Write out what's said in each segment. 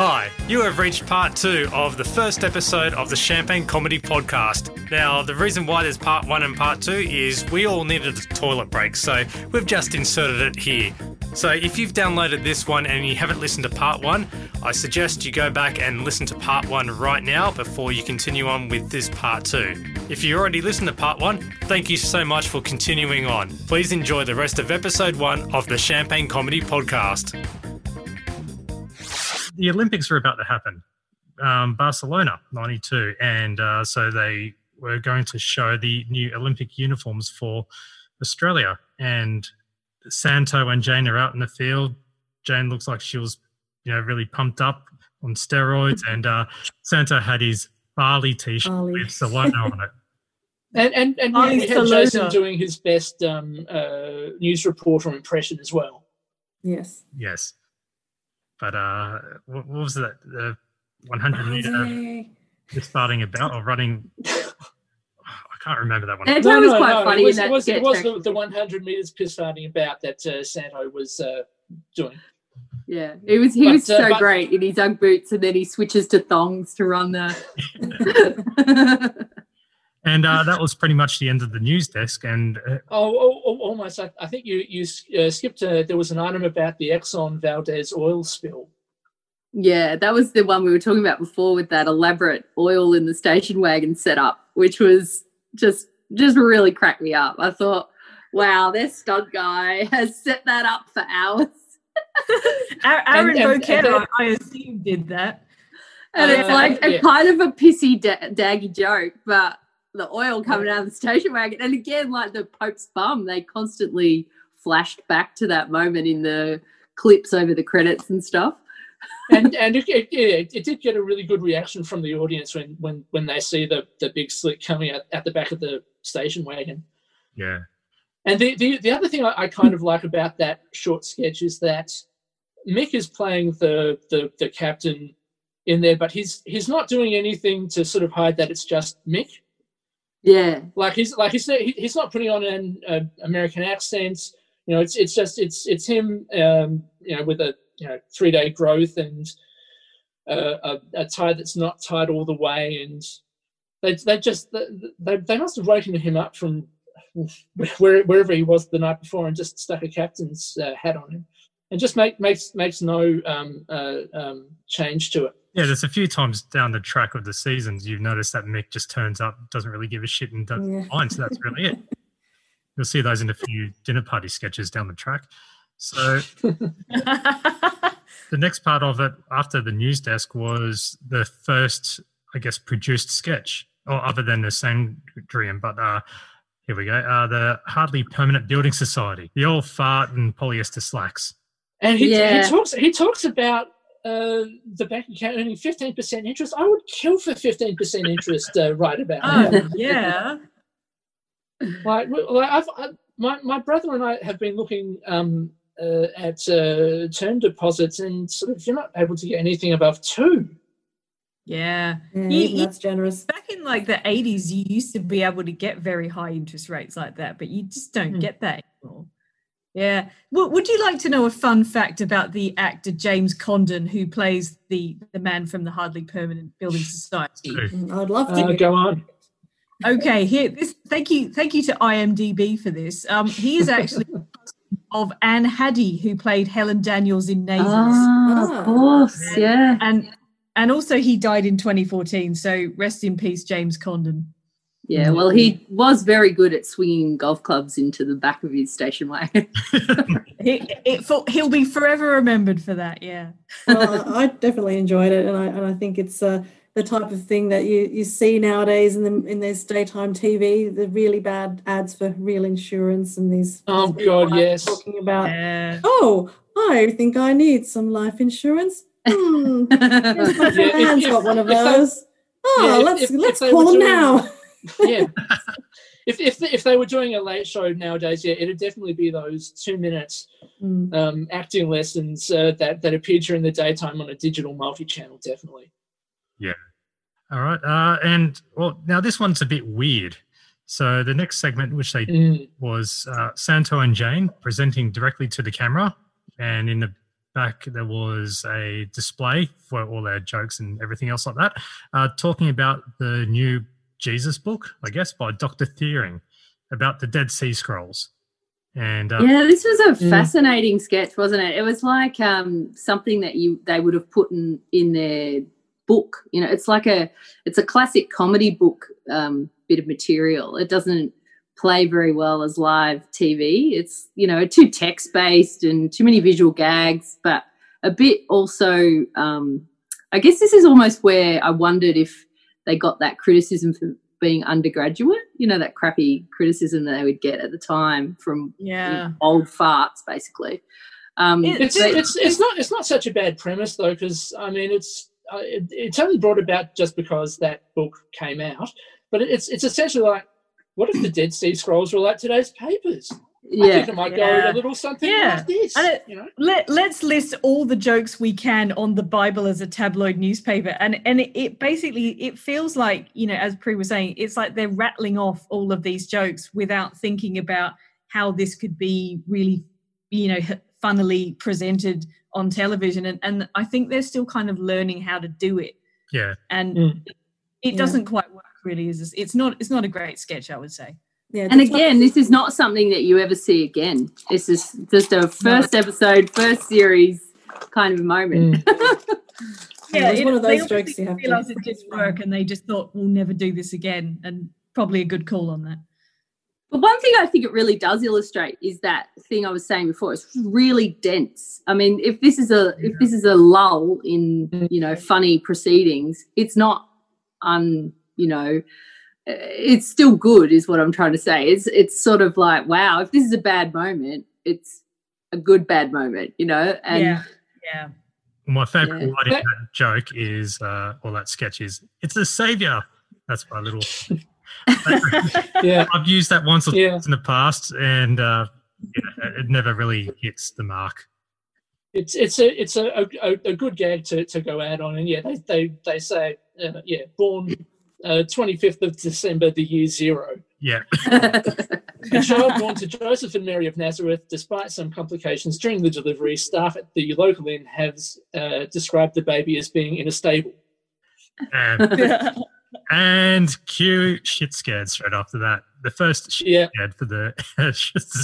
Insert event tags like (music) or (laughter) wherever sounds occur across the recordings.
Hi, you have reached part two of the first episode of the Champagne Comedy Podcast. Now, the reason why there's part one and part two is we all needed a toilet break, so we've just inserted it here. So, if you've downloaded this one and you haven't listened to part one, I suggest you go back and listen to part one right now before you continue on with this part two. If you already listened to part one, thank you so much for continuing on. Please enjoy the rest of episode one of the Champagne Comedy Podcast the Olympics were about to happen, um, Barcelona '92, and uh, so they were going to show the new Olympic uniforms for Australia. And Santo and Jane are out in the field. Jane looks like she was, you know, really pumped up on steroids, and uh, Santo had his Bali t-shirt Bali. with Salona on it. (laughs) And and and we had Jason doing his best um, uh, news reporter impression as well. Yes. Yes. But uh, what, what was that? The 100 meter starting about or running? I can't remember that one. That no, was no, quite no, funny. It was, it was, it was the, the, 100 meters starting about that uh, Santo was uh, doing. Yeah, he was he but, was uh, so uh, but, great in his UGG boots, and then he switches to thongs to run the. (laughs) (laughs) and uh, that was pretty much the end of the news desk. And uh, oh, oh, oh, almost. I, I, think you you uh, skipped. Uh, there was an item about the Exxon Valdez oil spill. Yeah, that was the one we were talking about before with that elaborate oil in the station wagon setup, which was just just really cracked me up. I thought, wow, this stunt guy has set that up for hours. (laughs) Aaron Boquet, I assume, did that. And it's uh, like yeah. a kind of a pissy, da- daggy joke, but the oil coming out of the station wagon. And again, like the Pope's bum, they constantly flashed back to that moment in the clips over the credits and stuff. (laughs) and and it, it, it, it, did get a really good reaction from the audience when when when they see the the big slick coming out at the back of the station wagon. Yeah. And the the, the other thing I, I kind of like about that short sketch is that Mick is playing the the the captain in there, but he's he's not doing anything to sort of hide that it's just Mick. Yeah, like he's like he's he's not putting on an uh, American accent. You know, it's it's just it's it's him. Um, you know, with a you know three day growth and uh, a, a tie that's not tied all the way, and they they just they they must have woken him up from where, wherever he was the night before and just stuck a captain's uh, hat on him, and just make makes makes no um, uh, um, change to it. Yeah, there's a few times down the track of the seasons you've noticed that Mick just turns up, doesn't really give a shit, and does yeah. fine. So that's really it. (laughs) You'll see those in a few dinner party sketches down the track. So (laughs) the next part of it after the news desk was the first, I guess, produced sketch, or other than the Sandrian, but uh, here we go. Uh, the Hardly Permanent Building Society, the old fart and polyester slacks. And he, yeah. he talks he talks about uh, the bank account earning 15% interest, I would kill for 15% interest uh, right about oh, now. yeah. (laughs) Like, like I've, I, my, my brother and I have been looking um, uh, at uh, term deposits and sort of you're not able to get anything above two. Yeah. Mm, you, that's generous. Back in like the 80s, you used to be able to get very high interest rates like that, but you just don't mm. get that anymore. Yeah. Well, would you like to know a fun fact about the actor James Condon, who plays the the man from the Hardly Permanent Building Society? Mm, I'd love to. Uh, go on. Okay, here. This. Thank you. Thank you to IMDb for this. Um, he is actually of Anne Haddy, who played Helen Daniels in Neighbours. Ah, of course, yeah. And and also he died in 2014. So rest in peace, James Condon. Yeah, well, he was very good at swinging golf clubs into the back of his station wagon. (laughs) he, it, he'll be forever remembered for that. Yeah. well, I definitely enjoyed it, and I and I think it's uh, the type of thing that you, you see nowadays in the in this daytime TV. The really bad ads for real insurance and these. Oh God, yes. Talking about. Yeah. Oh, I think I need some life insurance. Hmm. (laughs) yeah, if, got one of those. Oh, yeah, let's if, let's if call them now yeah. if if if they were doing a late show nowadays, yeah, it'd definitely be those two minutes mm. um, acting lessons uh, that that appear during the daytime on a digital multi-channel. Definitely. Yeah. All right. Uh, and well, now this one's a bit weird. So the next segment, which they mm. was uh, Santo and Jane presenting directly to the camera, and in the back, there was a display for all their jokes and everything else like that, uh, talking about the new Jesus book, I guess, by Dr. Thiering about the Dead Sea Scrolls. And uh, yeah, this was a fascinating sketch, wasn't it? It was like um, something that you they would have put in in their book. You know, it's like a it's a classic comedy book um, bit of material. It doesn't play very well as live TV. It's you know too text based and too many visual gags, but a bit also. Um, I guess this is almost where I wondered if they got that criticism for being undergraduate. You know that crappy criticism that they would get at the time from yeah you know, old farts, basically. Um, it's, it's it's not it's not such a bad premise though, because I mean it's uh, it, it's only brought about just because that book came out, but it's it's essentially like what if the Dead Sea Scrolls were like today's papers? Yeah. I think it might Yeah. go a little something Yeah. like this. And it- you know? Let, let's list all the jokes we can on the bible as a tabloid newspaper and and it, it basically it feels like you know as pre was saying it's like they're rattling off all of these jokes without thinking about how this could be really you know funnily presented on television and, and i think they're still kind of learning how to do it yeah, and Mm. it Yeah. doesn't quite work really is it's not it's not a great sketch i would say Yeah, And again, this is not something that you ever see again. This is just a first episode, first series kind of moment. Mm. (laughs) Yeah, it's one of those jokes you have to- realize it didn't work and they just thought we'll never do this again and probably a good call on that But one thing I think it really does illustrate is that thing I was saying before. It's really dense. I mean, if this is a if this is a lull in mm. you know funny proceedings, it's not un you know it's still good is what I'm trying to say. It's it's sort of like wow, if this is a bad moment, it's a good bad moment, you know. And yeah yeah my favorite Yeah. line in that joke is, uh, or that sketch is, it's a savior. That's my little. (laughs) Yeah. I've used that once or Yeah. twice in the past, and uh, yeah, it never really hits the mark. It's it's a it's a, a, a good gag to, to go out on, and yeah, they they, they say uh, yeah, born twenty fifth of December, the year zero. Yeah, (laughs) A child born to Joseph and Mary of Nazareth, despite some complications during the delivery, staff at the local inn have uh, described the baby as being in a stable. (laughs) and, and cue shit scared straight after that. The first shit Yeah, scared for the, (laughs) the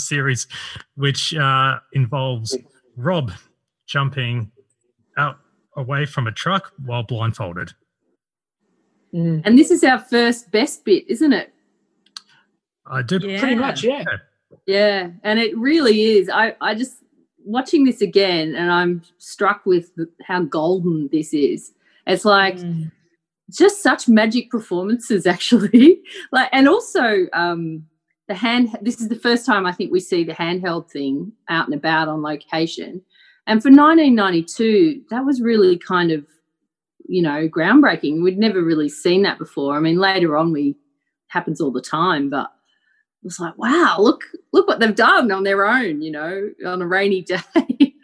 series, which uh, involves Rob jumping out away from a truck while blindfolded. Mm. and this is our first best bit, isn't it? I did. Yeah. pretty much. Yeah, Yeah, and it really is. I, I just watching this again, and I'm struck with how golden this is. It's like Mm. just such magic performances, (laughs) actually. like, and also um, the hand. This is the first time I think we see the handheld thing out and about on location. And for 1992, that was really kind of, you know, groundbreaking. We'd never really seen that before. I mean, later on, we happens all the time, but it was like, wow, look, look what they've done on their own, you know, on a rainy (laughs) day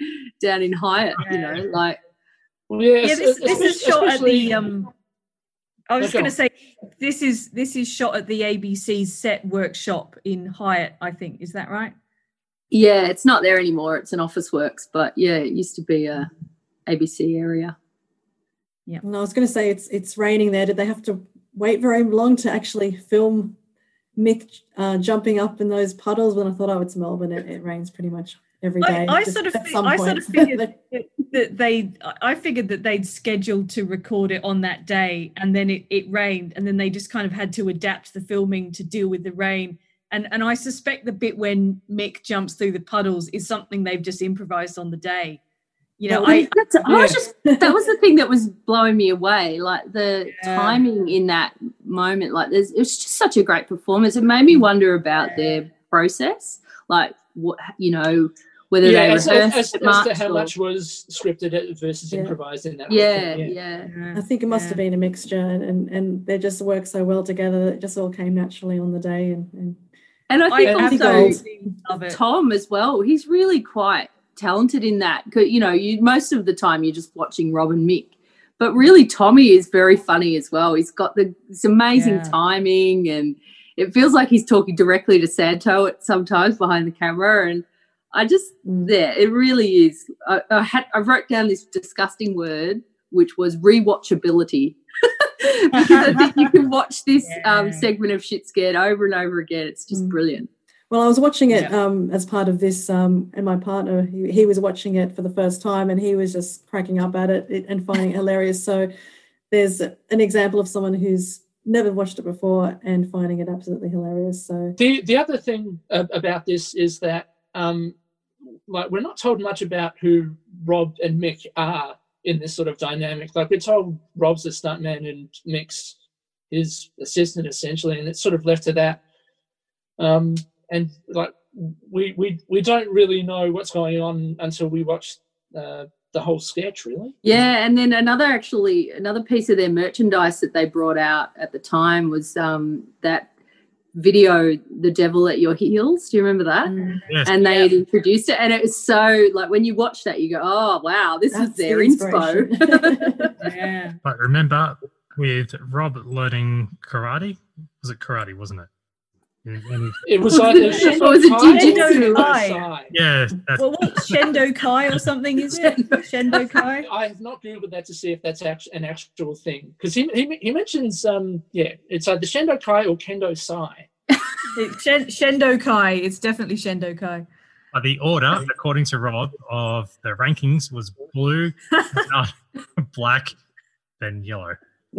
down in Highett, you know, like well, yeah. yeah this, this is especially- shot at the um i was just going to say this is this is shot at the abc set workshop in highett i think is that right yeah, it's not there anymore. It's an office works, but yeah, it used to be a ABC area. And I was going to say it's it's raining there. Did they have to wait very long to actually film Mick uh, jumping up in those puddles? When I thought, oh, it's Melbourne, it, it rains pretty much every day. I- I sort of I sort of figured (laughs) that- that they i figured that they'd scheduled to record it on that day and then it, it rained and then they just kind of had to adapt the filming to deal with the rain and and i suspect the bit when mick jumps through the puddles is something they've just improvised on the day you know Well, i That's, I was just that was the thing that was blowing me away. Like the Yeah. timing in that moment, like there's it was just such a great performance. It made me mm. wonder about their process, like what you know whether yeah, they as, rehearsed as, as, it as to how or- much was scripted versus Yeah. improvised in that. whole yeah, yeah, I think it must have been a mixture, and, and and they just work so well together. that It just all came naturally on the day, and, and And I I think I also absolutely love it Tom as well. He's really quite talented in that. You know, you most of the time you're just watching Rob and Mick, but really Tommy is very funny as well. He's got the this amazing Yeah. timing, and it feels like he's talking directly to Santo at sometimes behind the camera. And I just there. It really is. I, I had I wrote down this disgusting word, which was rewatchability. (laughs) because I think you can watch this um, yeah. um, segment of Shit Scared over and over again. It's just mm. brilliant. Well, I was watching it yeah. um, as part of this, um, and my partner, he, he, was watching it for the first time, and he was just cracking up at it and finding it hilarious. So, there's an example of someone who's never watched it before and finding it absolutely hilarious. So, the the other thing about this is that, um, like, we're not told much about who Rob and Mick are in this sort of dynamic. Like, we're told Rob's the stuntman and Mick's his assistant essentially, and it's sort of left to that. Um, and like we we we don't really know what's going on until we watch uh, the whole sketch really. Yeah and then another actually another piece of their merchandise that they brought out at the time was um, that video the devil at your heels. Do you remember that? Mm. yes. and they yeah. introduced it and it was so like when you watch that you go oh wow this That's was their the inspo (laughs) yeah. But remember with rob learning karate? Was it karate wasn't it it was like it was, (laughs) it was a Kai. Yeah. Well, what Shendo Kai or something is it? Shendo Kai. I have not googled that to see if that's an actual thing because he, he he mentions um yeah it's either Shendo Kai or Kendo Sai. Shen, Shendo Kai. It's definitely Shendo Kai. Uh, the order, according to Rob, of the rankings was blue, (laughs) black, then yellow. (laughs)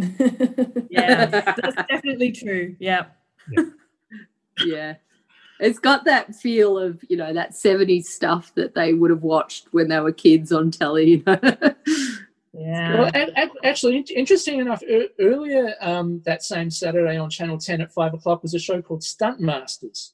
yeah, that's definitely true. Yeah. yeah yeah. It's got that feel of, you know, that 70s stuff that they would have watched when they were kids on telly. yeah. Well, actually, interesting enough, earlier um, that same Saturday on Channel 10 at five o'clock was a show called Stunt Masters.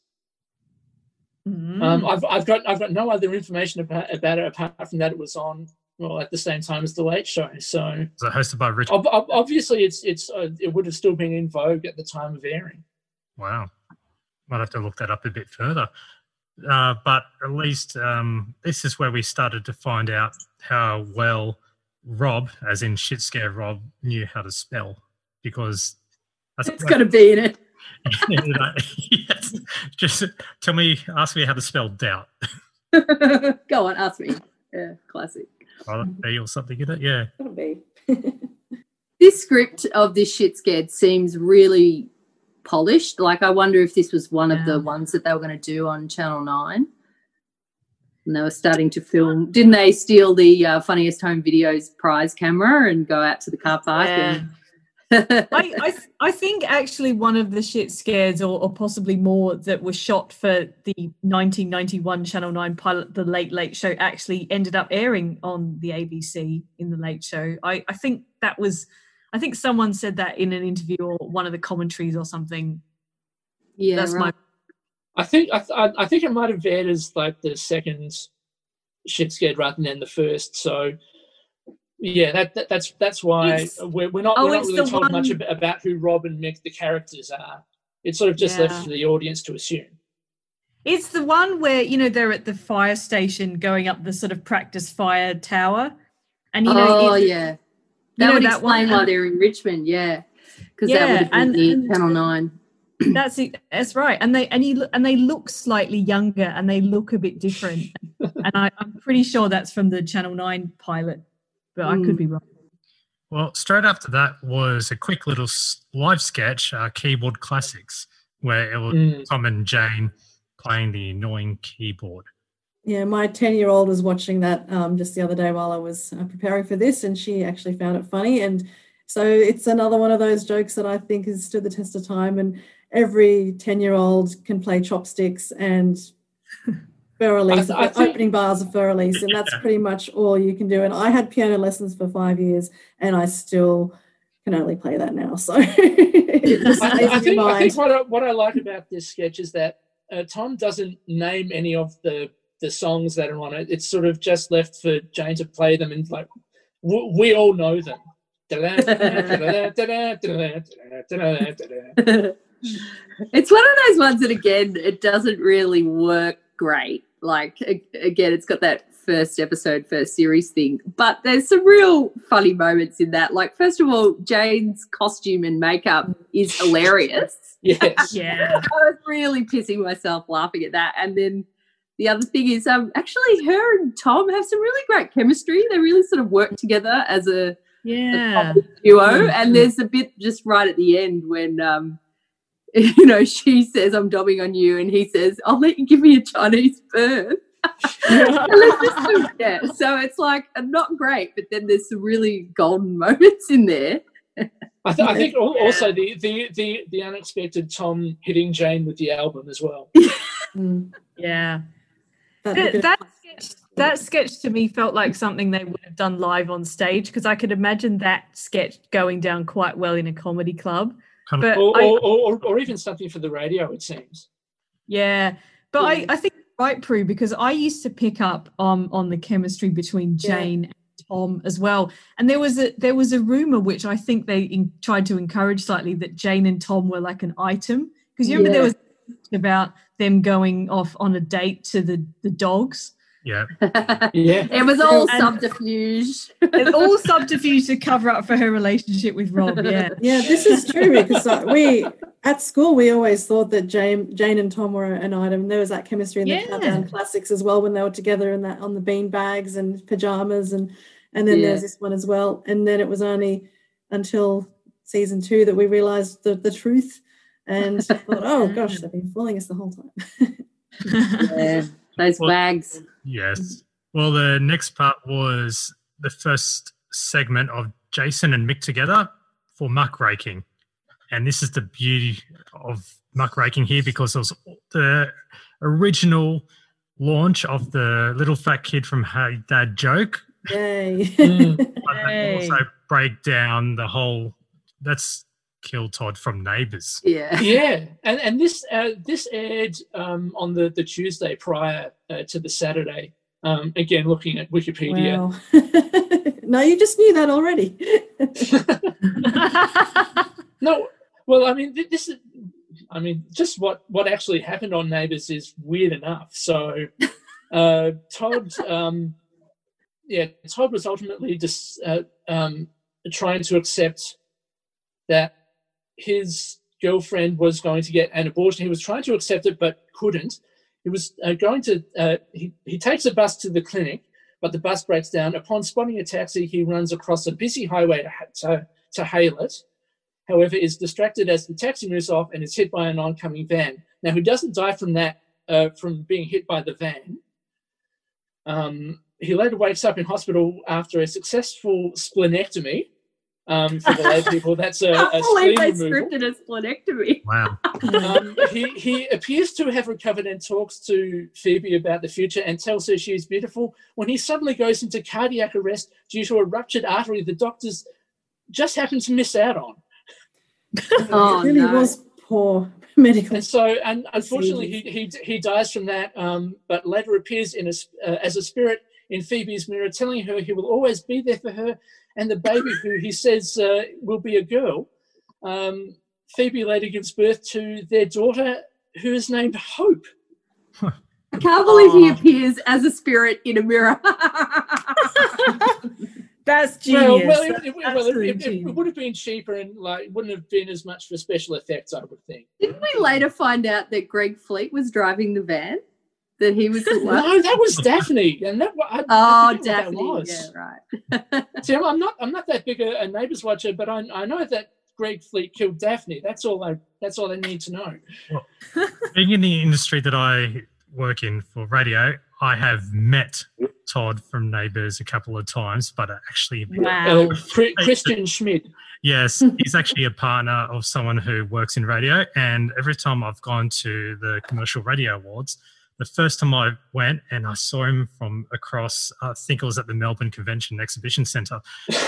Mm. Um, I've, I've got I've got no other information about, about it apart from that it was on well at the same time as the Late Show. So, was hosted by Richard? Ob- obviously, it's it's uh, it would have still been in vogue at the time of airing. Wow might have to look that up a bit further. Uh, but at least um, this is where we started to find out how well Rob, as in shit scare Rob, knew how to spell because it's got to be in it. (laughs) yes. Just tell me, ask me how to spell doubt. (laughs) Go on, ask me. Yeah, classic. B or something in it. Yeah. It'll be. (laughs) this script of this shit scared seems really polished. Like I wonder if this was one yeah. of the ones that they were going to do on Channel Nine. And they were starting to film. Didn't they steal the uh, funniest home videos prize camera and go out to the car park? Yeah. And... (laughs) I, I, I think actually one of the shit scares, or, or possibly more, that was shot for the 1991 Channel 9 pilot, The Late Late Show, actually ended up airing on the ABC in The Late Show. I, I think that was I think someone said that in an interview or one of the commentaries or something. Yeah, that's right. my. I think I, th- I think it might have aired as like the second shit scared rather than the first. So yeah, that, that that's that's why we're, we're not oh, we're not really told one... much about, about who Rob and Mick the characters are. It's sort of just yeah. left for the audience to assume. It's the one where you know they're at the fire station going up the sort of practice fire tower, and you know, oh yeah, that know, would that explain why they're in Richmond, yeah, because yeah, that would have been and, and Channel Nine. (clears throat) That's it. That's right. And they and you and they look slightly younger and they look a bit different. (laughs) and I, am pretty sure that's from the Channel Nine pilot, but mm. I could be wrong. Well, straight after that was a quick little live sketch, uh, Keyboard Classics, where it was mm. Tom and Jane playing the annoying keyboard. Yeah, my 10 year old was watching that um, just the other day while I was uh, preparing for this, and she actually found it funny. And so it's another one of those jokes that I think has stood the test of time. And every 10 year old can play chopsticks and (laughs) Für Elise, opening bars of Für Elise, and that's pretty much all you can do. And I had piano lessons for five years, and I still can only play that now. So (laughs) I, I, think, I, think, what I, what I like about this sketch is that uh, Tom doesn't name any of the the songs that are on it. It's sort of just left for Jane to play them, and like w- we all know them. (laughs) it's one of those ones that again it doesn't really work great. Like again, it's got that first episode, first series thing, but there's some real funny moments in that. Like first of all, Jane's costume and makeup is hilarious. (laughs) yes. yeah. (laughs) I was really pissing myself laughing at that, and then the other thing is, um, actually, her and Tom have some really great chemistry. They really sort of work together as a, Yeah. a duo. And there's a bit just right at the end when, um, (laughs) you know, she says, "I'm dobbing on you," and he says, "I'll let you give me a Chinese birth." (laughs) And some- (laughs) yeah, so it's like uh, not great, but then there's some really golden moments in there. I, th- I think also the, the the the unexpected Tom hitting Jane with the album as well. Mm, Yeah. That That, that sketch, that sketch to me felt like something they would have done live on stage because I could imagine that sketch going down quite well in a comedy club. Kind of- But Or, I, or, or, or even something for the radio, it seems. yeah, but I, Yeah. I think you're right, Prue, because I used to pick up um, on the chemistry between Yeah. Jane and Tom as well. And there was a there was a rumor which I think they in, tried to encourage slightly that Jane and Tom were like an item because you remember there was about them going off on a date to the the dogs. yeah. (laughs) Yeah. it was all And- subterfuge. It's (laughs) all subterfuge to cover up for her relationship with Rob. Yeah. yeah, this is true because uh, we at school we always thought that Jane, Jane and Tom were an item. There was that chemistry in the Yeah. countdown classics as well when they were together in that on the bean bags and pajamas and and then Yeah. there's this one as well. And then it was only until season two that we realized the, the truth and (laughs) thought, oh gosh, they've been fooling us the whole time. (laughs) yeah, those Well- wags. Yes. Well, the next part was the first segment of Jason and Mick together for muckraking. And this is the beauty of muckraking here because it was the original launch of the little fat kid from Hey Dad joke. Yay. Mm. (laughs) But they Yay. also break down the whole that's Kill Todd from Neighbours. Yeah. (laughs) yeah, (laughs) and and this uh, this aired um, on the the Tuesday prior uh, to the Saturday. Um, again, looking at Wikipedia. Wow. (laughs) no, you just knew that already. No, well, I mean, this is, I mean, just what what actually happened on Neighbours is weird enough. So, uh, Todd, um, yeah, Todd was ultimately just uh, um, trying to accept that his girlfriend was going to get an abortion. He was trying to accept it, but couldn't. He was uh, going to. Uh, he he takes a bus to the clinic, but the bus breaks down. Upon spotting a taxi, he runs across a busy highway to to, to hail it however, is distracted as the taxi moves off and is hit by an oncoming van. Now, he doesn't die from that, uh, from being hit by the van. Um, he later wakes up in hospital after a successful splenectomy. Um, for the lay people, that's a, can't believe spleen they removal. scripted a splenectomy. Wow. Um, he, he appears to have recovered and talks to Phoebe about the future and tells her she is beautiful when he suddenly goes into cardiac arrest due to a ruptured artery the doctors just happen to miss out on. (laughs) Oh, it really no. was poor medical. And so, and unfortunately, he, he, he dies from that, um, but later appears in a, s- uh, as a spirit in Phoebe's mirror, telling her he will always be there for her and the baby who he says uh, will be a girl. Um, Phoebe later gives birth to their daughter, who is named Hope. (laughs) I can't believe he appears as a spirit in a mirror. (laughs) That's Well, genius. well, it, it- well, it, absolute it- it would have been cheaper and like wouldn't have been as much for special effects, I would think. Didn't we later find out that Greg Fleet was driving the van? That he was the one? (laughs) No, that was Daphne, and that I, Oh, I forget what that was. Yeah, right. (laughs) See, I'm- I'm not I'm not that big a, a neighbours watcher, but I, I know that Greg Fleet killed Daphne. That's all I that's all I need to know. Being in the industry that I work in for radio, I have met Todd from Neighbours a couple of times, but actually, Wow. Uh, (laughs) Kristian Schmidt. yes, he's actually a partner of someone who works in radio. And every time I've gone to the Commercial Radio Awards, the first time I went and I saw him from across, I think it was at the Melbourne Convention Exhibition Centre. (laughs)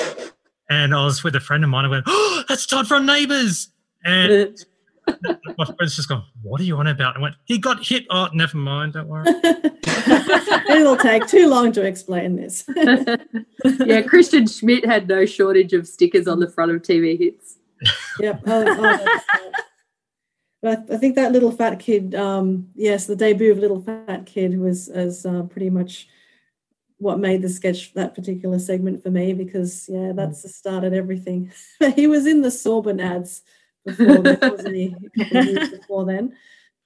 And I was with a friend of mine. I went, "Oh, that's Todd from Neighbours!" And (laughs) my friend's just gone, "What are you on about?" I went, "He got hit." Oh, never mind. Don't worry. (laughs) It'll take too long to explain this. yeah, Kristian Schmidt had no shortage of stickers on the front of TV hits. Yep. Oh, oh, that's, but I, I think that little fat kid, um, yes, the debut of Little Fat Kid was as uh, pretty much what made the sketch that particular segment for me because yeah, that's the start of everything. (laughs) he was in the Sorbon ads before, then, wasn't he? (laughs) A couple of years before then,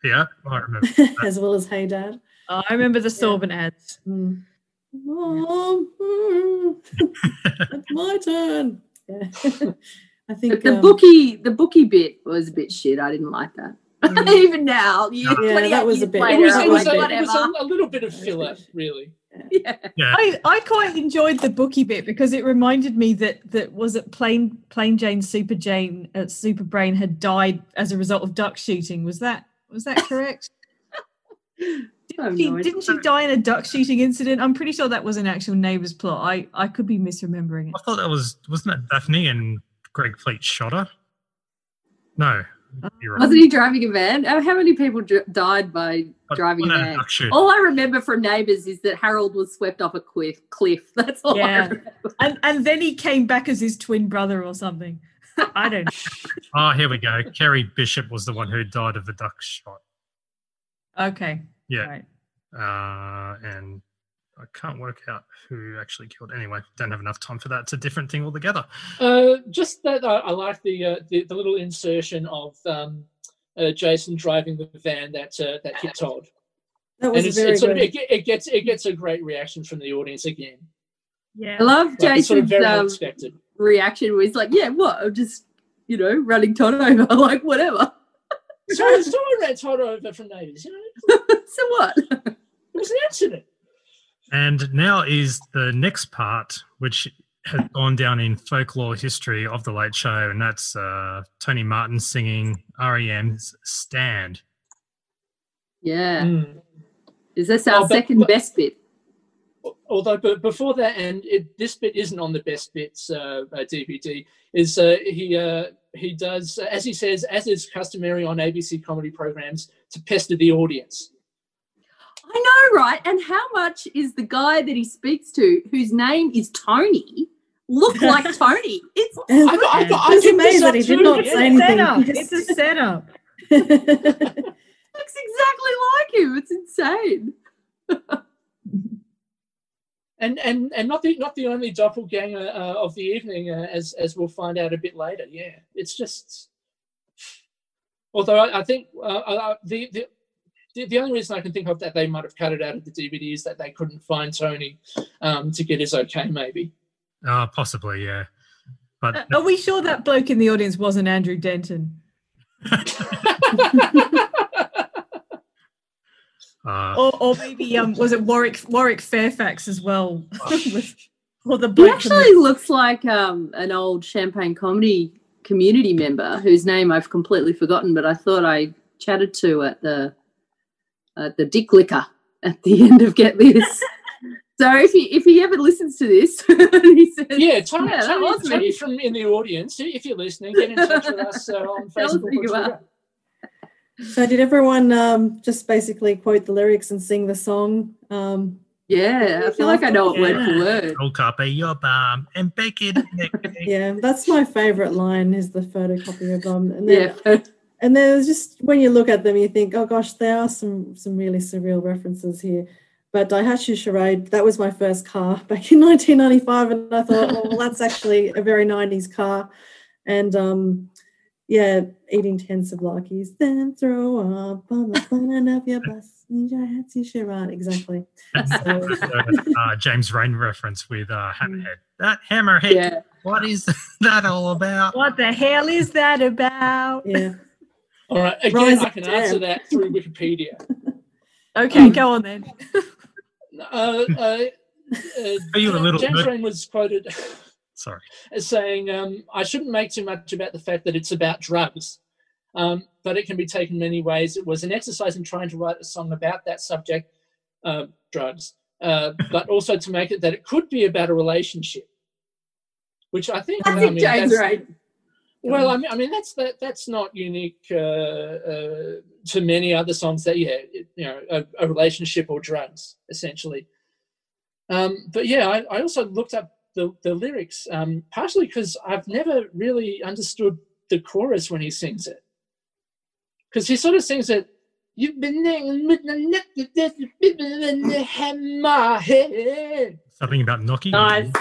Yeah, I remember. (laughs) as well as Hey Dad. Oh, I remember the Thorburn ads. Mm. Mom, mm, it's my turn. Yeah. I think But the um, bookie, the bookie bit was a bit shit. I didn't like that. Mm. (laughs) Even now, you, Yeah, that was a years bit- It was, it was, I'm a, it was a, a little bit of filler, really. Yeah. Yeah. I, I quite enjoyed the bookie bit because it reminded me that that was it plain plain Jane Super Jane uh, Super Brain had died as a result of duck shooting. Was that was that (laughs) correct? I have She, didn't she die in a duck shooting incident? I'm pretty sure that was an actual neighbour's plot. I, I could be misremembering it. I thought that was wasn't that Daphne and Greg Fleet shot her? No, you're right. Wasn't he driving a van? Oh, How many people dr- died by But driving a van? duck? All I remember from Neighbours is that Harold was swept off a cliff. Cliff. (laughs) That's all I Yeah. remember. And and then he came back as his twin brother or something. I don't know. Oh, (laughs) here we go. Kerry Bishop was the one who died of the duck shot. Okay. Yeah. Right. Uh, and I can't work out who actually killed. Anyway, don't have enough time for that. It's a different thing altogether. Uh, just that I, I like the, uh, the the little insertion of um, uh, Jason driving the van that uh, that hit Todd, that and was it's, very it's sort of, good. it, it gets it gets a great reaction from the audience again. Yeah. I love Like, it's sort of Jason's very um, unexpected. reaction where he's like, yeah, what? I'm just, you know, running Todd over. (laughs) like, whatever. So someone ran Todd over from neighbours. You know, (laughs) so what? it was an accident. And now is the next part, which has gone down in folklore history of the Late Show, and that's uh, Tony Martin singing REM's "Stand." yeah. Mm. Is this our Oh, but- second but- best bit? Although, but before that, and it, this bit isn't on the best bits uh, uh, DVD. Is uh, he uh, he does uh, as he says, as is customary on ABC comedy programs, to pester the audience. I know, right? And how much is the guy that he speaks to, whose name is Tony, look (laughs) like Tony? It's And I, I, I, I I was amazed that he too, did not yeah. say anything. setup. It's a just- setup. (laughs) looks exactly like him. It's insane. and and and not the not the only doppelganger uh, of the evening, uh, as as we'll find out a bit later. Yeah, it's just. Although I, I think uh, uh, the, the the the only reason I can think of that they might have cut it out of the DVD is that they couldn't find Tony um, to get his okay, maybe. Uh, possibly, yeah. But Uh, Are we sure that bloke in the audience wasn't Andrew Denton? (laughs) (laughs) uh, Or, or maybe um was it Warwick Warwick Fairfax as well? With- (laughs) or the bloke from actually looks like um, an old Champagne comedy community member whose name I've completely forgotten, but I thought I chatted to at the at the Dick Liquor at the end of Get This. so if he if he ever listens to this, (laughs) he says, yeah, Tony, Yeah, that Tony, was Tony me. from in the audience. If you're listening, get in touch with us uh, on (laughs) Facebook or. Twitter. So did everyone um, just basically quote the lyrics and sing the song? Um, "Yeah, I feel like I know it word for Yeah. word." roll carpe your bum and bake it. (laughs) yeah, that's my favorite line is the photocopy of them. And then, Yeah, and then there's just when you look at them, you think, oh gosh, there are some some really surreal references here. But Daihatsu Charade, that was my first car (laughs) back in 1995, and I thought, oh, well, that's actually a very 90s car. And um, yeah, eating ten souvlakis, then throw up on the front of your bus. Daihatsu Charade, exactly. So- (laughs) uh, James Reyne reference with uh, Hammerhead. That Hammerhead. yeah. What is (laughs) that all about? What the hell is that about? Yeah. All right, again, Rise I can Jam. answer that through Wikipedia. (laughs) Okay, go on then. (laughs) Uh, uh, (laughs) uh, Are you a little James nerd? Reyne was quoted Sorry. as saying, um, "I shouldn't make too much about the fact that it's about drugs, um, but it can be taken many ways. It was an exercise in trying to write a song about that subject, uh, drugs, uh, but also to make it that it could be about a relationship." Which I think, I Classic mean, James that's- Reyne. Well, I mean, I mean that's that that's not unique uh, uh, to many other songs. That yeah, it, you know, a, a relationship or drugs, essentially. Um, but yeah, I, I also looked up the the lyrics, um, partially because I've never really understood the chorus when he sings it, because he sort of sings it. You've been named with the neck that's in the hammer head. Something about knocking. Nice.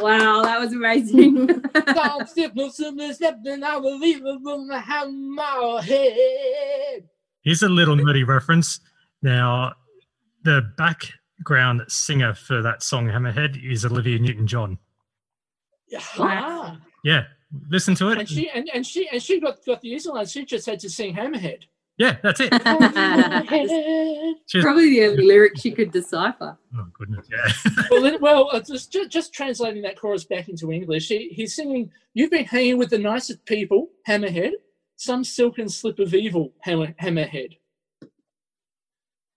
Wow, that was amazing. Don't step no similar step, (laughs) then I will leave (laughs) it from the hammer head. Here's a little nerdy reference. Now, the background singer for that song Hammerhead is Olivia Newton-John. Ah. Yeah, listen to it. And she and, and she and she got got the easy line. She just had to sing Hammerhead. Yeah, that's it. (laughs) (laughs) Hammerhead. Probably the only lyric she could decipher. oh goodness, yeah. (laughs) well, then, well, uh, just, just just translating that chorus back into English, he, he's singing, "You've been hanging with the nicest people, Hammerhead. Some silken slip of evil, hammer, Hammerhead."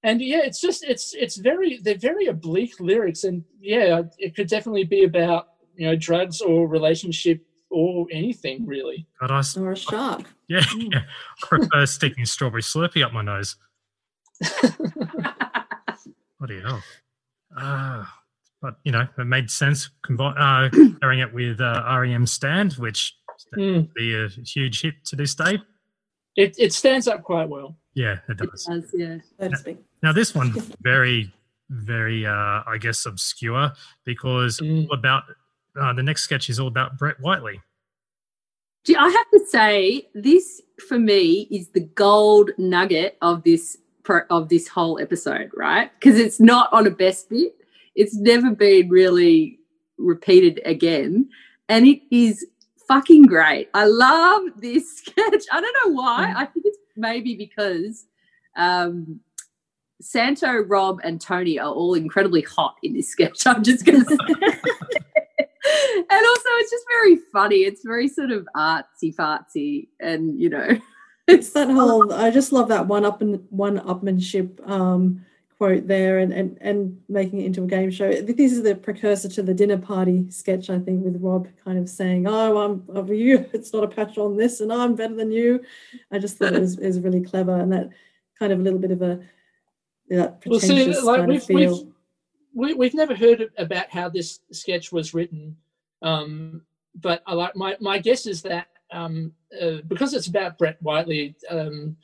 And yeah, it's just it's it's very they're very oblique lyrics, and yeah, it could definitely be about you know drugs or relationship or anything really. God, I, s- Or a shark. yeah, yeah. I prefer sticking strawberry Slurpee up my nose. (laughs) Bloody hell. Uh, but, you know, it made sense combi- uh, (clears throat) pairing it with uh, REM Stand, which Mm. would be a huge hit to this day. It it stands up quite well. Yeah, it It does. does, yeah. So to speak. Now, this one's (laughs) very, very, uh, I guess, obscure because Mm. all about uh, the next sketch is all about Brett Whiteley. Gee, I have to say, this for me is the gold nugget of this of this whole episode, right? Because it's not on a best bit. It's never been really repeated again, and it is fucking great. I love this (laughs) sketch. I don't know why. I think it's maybe because um, Santo, Rob, and Tony are all incredibly hot in this sketch. (laughs) I'm just going to say. (laughs) (laughs) and also, it's just very funny. It's very sort of artsy fartsy, and you know, (laughs) It's that whole. I just love that one up and one upmanship um, quote there, and, and and making it into a game show. This is the precursor to the dinner party sketch, I think, with Rob kind of saying, "Oh, I'm of you. It's not a patch on this, and I'm better than you." I just thought it was, is really clever, and that kind of a little bit of a that Well, see, like kind of we've, feel. we've we've never heard about how this sketch was written, um, but I like my my guess is that um, uh, because it's about Brett Whiteley, um,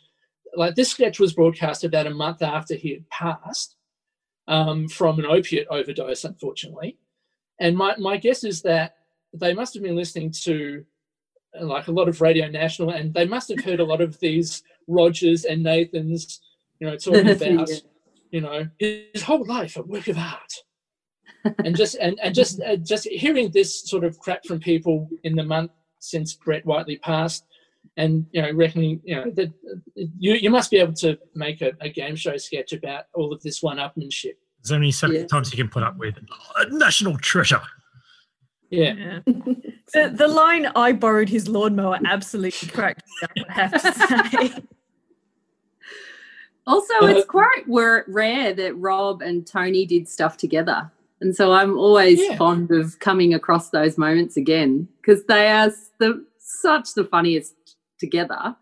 like this sketch was broadcast about a month after he had passed um, from an opiate overdose, unfortunately, and my my guess is that they must have been listening to uh, like a lot of Radio National, and they must have heard a lot of these Rogers and Nathans, you know, talking (laughs) about you know his whole life a work of art and just and, and just uh, just hearing this sort of crap from people in the month since Brett Whiteley passed and you know reckoning you know that uh, you you must be able to make a, a game show sketch about all of this one-upmanship There's only so many Yeah. times you can put up with a national treasure. yeah Yeah. The, the line "I borrowed his lawnmower" absolutely cracked me up. I have to say. Also, Uh, it's quite rare that Rob and Tony did stuff together. And so I'm always Yeah. fond of coming across those moments again because they are the, such the funniest together.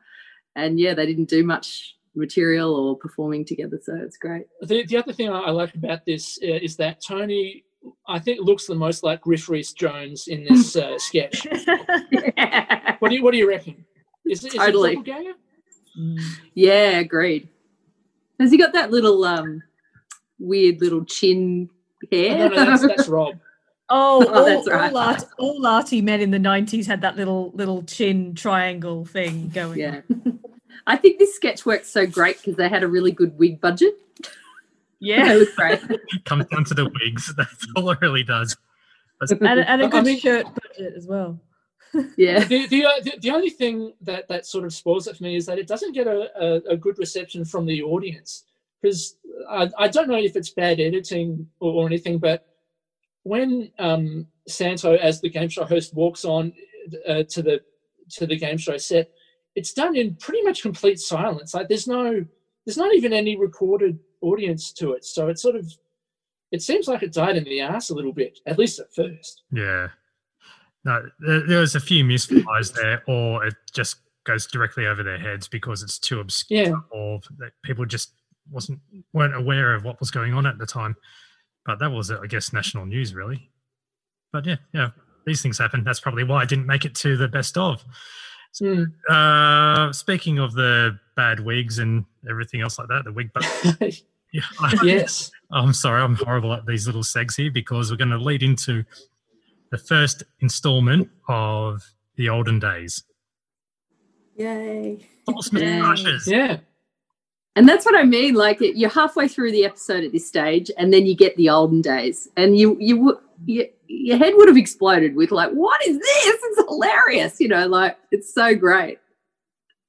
And yeah, they didn't do much material or performing together. So it's great. the, the other thing I, I like about this uh, is that Tony I think looks the most like Griff Rhys Jones in this uh, (laughs) sketch what do you what do you reckon is, it- is Totally. it doppelganger yeah, agreed. Has he got that little um, weird little chin Oh, no, no, that's, that's Rob (laughs) Oh, (laughs) Oh, all, that's right. all, art, all arty men in the '90s had that little little chin triangle thing going. yeah. (laughs) I think this sketch works so great because they had a really good wig budget. They yeah, look great. It comes down to the wigs. That's all it really does. But and, and a I good mean- shirt budget as well. Yeah. the, the, uh, the, the only thing that, that sort of spoils it for me is that it doesn't get a, a, a good reception from the audience because I, I don't know if it's bad editing or, or anything, but when um, Santo, as the game show host, walks on uh, to the to the game show set, it's done in pretty much complete silence. Like there's no there's not even any recorded audience to it, so it's sort of it seems like it died in the ass a little bit, at least at first. yeah. No, there, there was a few misfires there, or it just goes directly over their heads because it's too obscure, Yeah. or that people just wasn't weren't aware of what was going on at the time. But that was, I guess, national news, really. But yeah, yeah, these things happen. That's probably why I didn't make it to the best of. Hmm. Uh, speaking of the bad wigs and everything else like that, the wig, but (laughs) yeah, I, (laughs) yes. I'm sorry, I'm horrible at these little segs here because we're going to lead into the first installment of the olden days. Yay. False Yay. moustaches. Yeah. And that's what I mean. Like you're halfway through the episode at this stage, and then you get the olden days, and you you you your head would have exploded with like, what is this? It's hilarious, you know, like it's so great.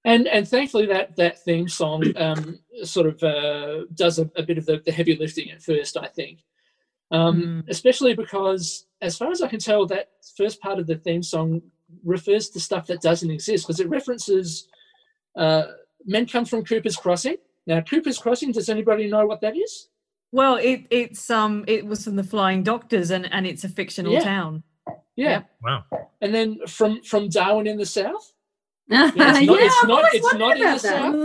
And and thankfully that that theme song um, sort of uh, does a, a, bit of the, the, heavy lifting at first, I think. Um, mm. Especially because, as far as I can tell, that first part of the theme song refers to stuff that doesn't exist because it references uh, Men Come from Cooper's Crossing. Now, Cooper's Crossing, does anybody know what that is? Well, it it's um it was from the Flying Doctors, and and it's a fictional yeah. town. Yeah. Wow. And then from from Darwin in the South. Yeah, it's (laughs) not. yeah, it's not. It's not in the,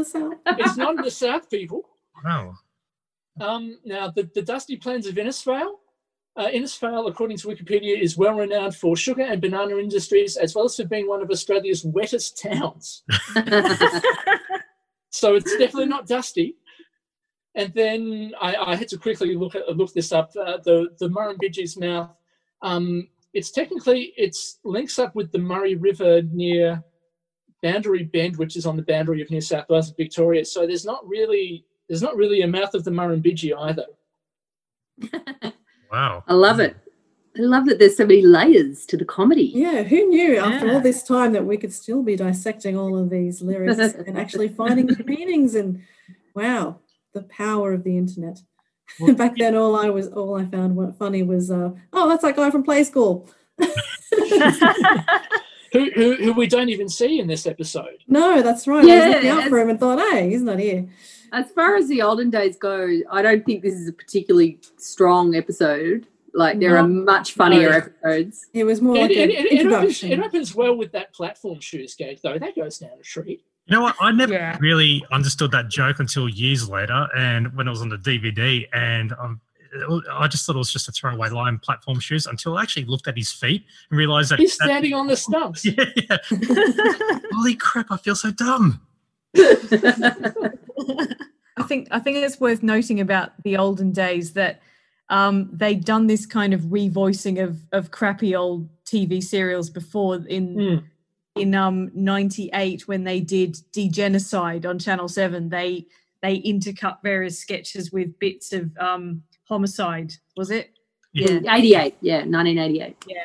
south. (laughs) it's not in the South, people. Wow. Um, now, the, the dusty plains of Innisfail. Uh, Innisfail, according to Wikipedia, is well renowned for sugar and banana industries, as well as for being one of Australia's wettest towns. (laughs) so it's definitely not dusty. And then I, I, had to quickly look at look this up. Uh, the the Murrumbidgee's mouth. Um, it's technically it's links up with the Murray River near Boundary Bend, which is on the boundary of New South Wales and Victoria. So there's not really there's not really a mouth of the Murrumbidgee either. (laughs) wow, I love it. I love that there's so many layers to the comedy. Yeah, who knew yeah. after all this time that we could still be dissecting all of these lyrics (laughs) and actually finding the meanings and wow the power of the internet. Well, (laughs) Back then, all I was, all I found funny was, uh, oh, that's that guy from Play School. (laughs) who, who, who we don't even see in this episode. No, that's right. Yeah, I was looking out for him and thought, hey, he's not here. As far as the olden days go, I don't think this is a particularly strong episode. Like there no, are much funnier no. episodes. It was more like it, it, it, opens, it, opens, well with that platform shoes gag, though. That goes down a treat. You know what? I never yeah. really understood that joke until years later, and when it was on the DVD, and um, I just thought it was just a throwaway line, platform shoes, until I actually looked at his feet and realized that he's standing on the stumps. (laughs) Yeah, yeah. (laughs) Holy crap! I feel so dumb. (laughs) I think I think it's worth noting about the olden days that um, they'd done this kind of revoicing of of crappy old TV serials before in. Mm in um 98 when they did degenocide on channel 7 they they intercut various sketches with bits of um homicide was it? Yeah. 88 yeah 1988 yeah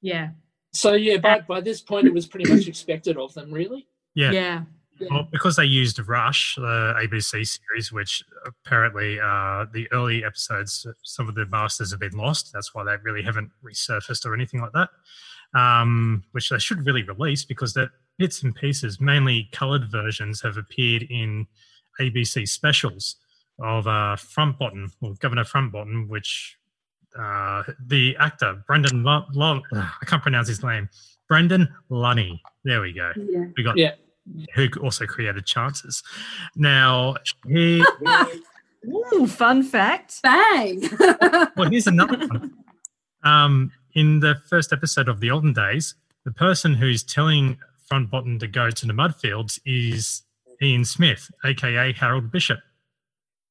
yeah. So yeah by, by this point it was pretty much (clears throat) expected of them really? Yeah. Yeah well, because they used Rush, the ABC series, which apparently uh, the early episodes, some of the masters have been lost. That's why they really haven't resurfaced or anything like that um, which they should really release because that bits and pieces, mainly coloured versions, have appeared in ABC specials of uh, Frontbottom, or Governor Frontbottom, which uh, the actor Brendan, L- L- I can't pronounce his name, Brendan Lunny. There we go. Yeah. We got yeah. Who also created Chances. Now he. (laughs) Ooh, fun fact! Bang! (laughs) well, here's another one. Um, in the first episode of the olden days, the person who's telling Frontbottom to go to the mudfields is Ian Smith, aka Harold Bishop.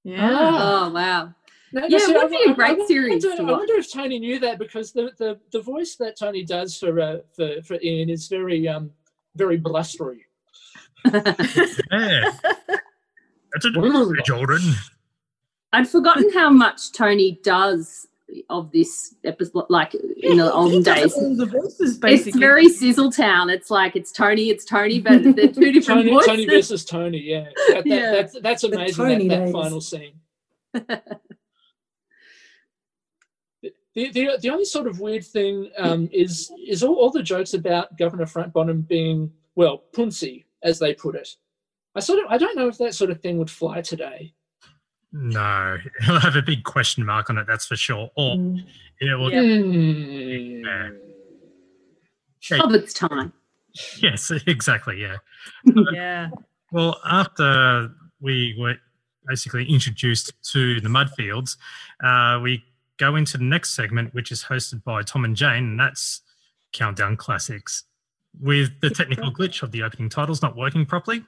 Yeah. Oh, wow. No, yeah, it would be a great I, series. I wonder, I wonder, if Tony knew that because the, the, the voice that Tony does for uh, for, for Ian is very um very blustery. Yeah. That's a Jordan. I'd forgotten how much Tony does of this episode, like in the olden days. the voices, basically. It's very Sizzletown. It's like it's Tony, it's Tony, but they're two different Tony, voices. Tony versus Tony. Yeah, that, that, yeah. That's, that's amazing. That, that final scene. (laughs) The, the, the only sort of weird thing um, is is all, all the jokes about Governor Frontbottom being well punsy, as they put it. I sort of I don't know if that sort of thing would fly today. No, (laughs) it'll have a big question mark on it. That's for sure. Or mm. it will. Yeah. yeah. Of its time. Yes, (laughs) exactly. Yeah. (laughs) yeah. Well, after we were basically introduced to the mudfields, uh, we go into the next segment, which is hosted by Tom and Jane, and that's Countdown Classics. With the technical glitch of the opening titles not working properly,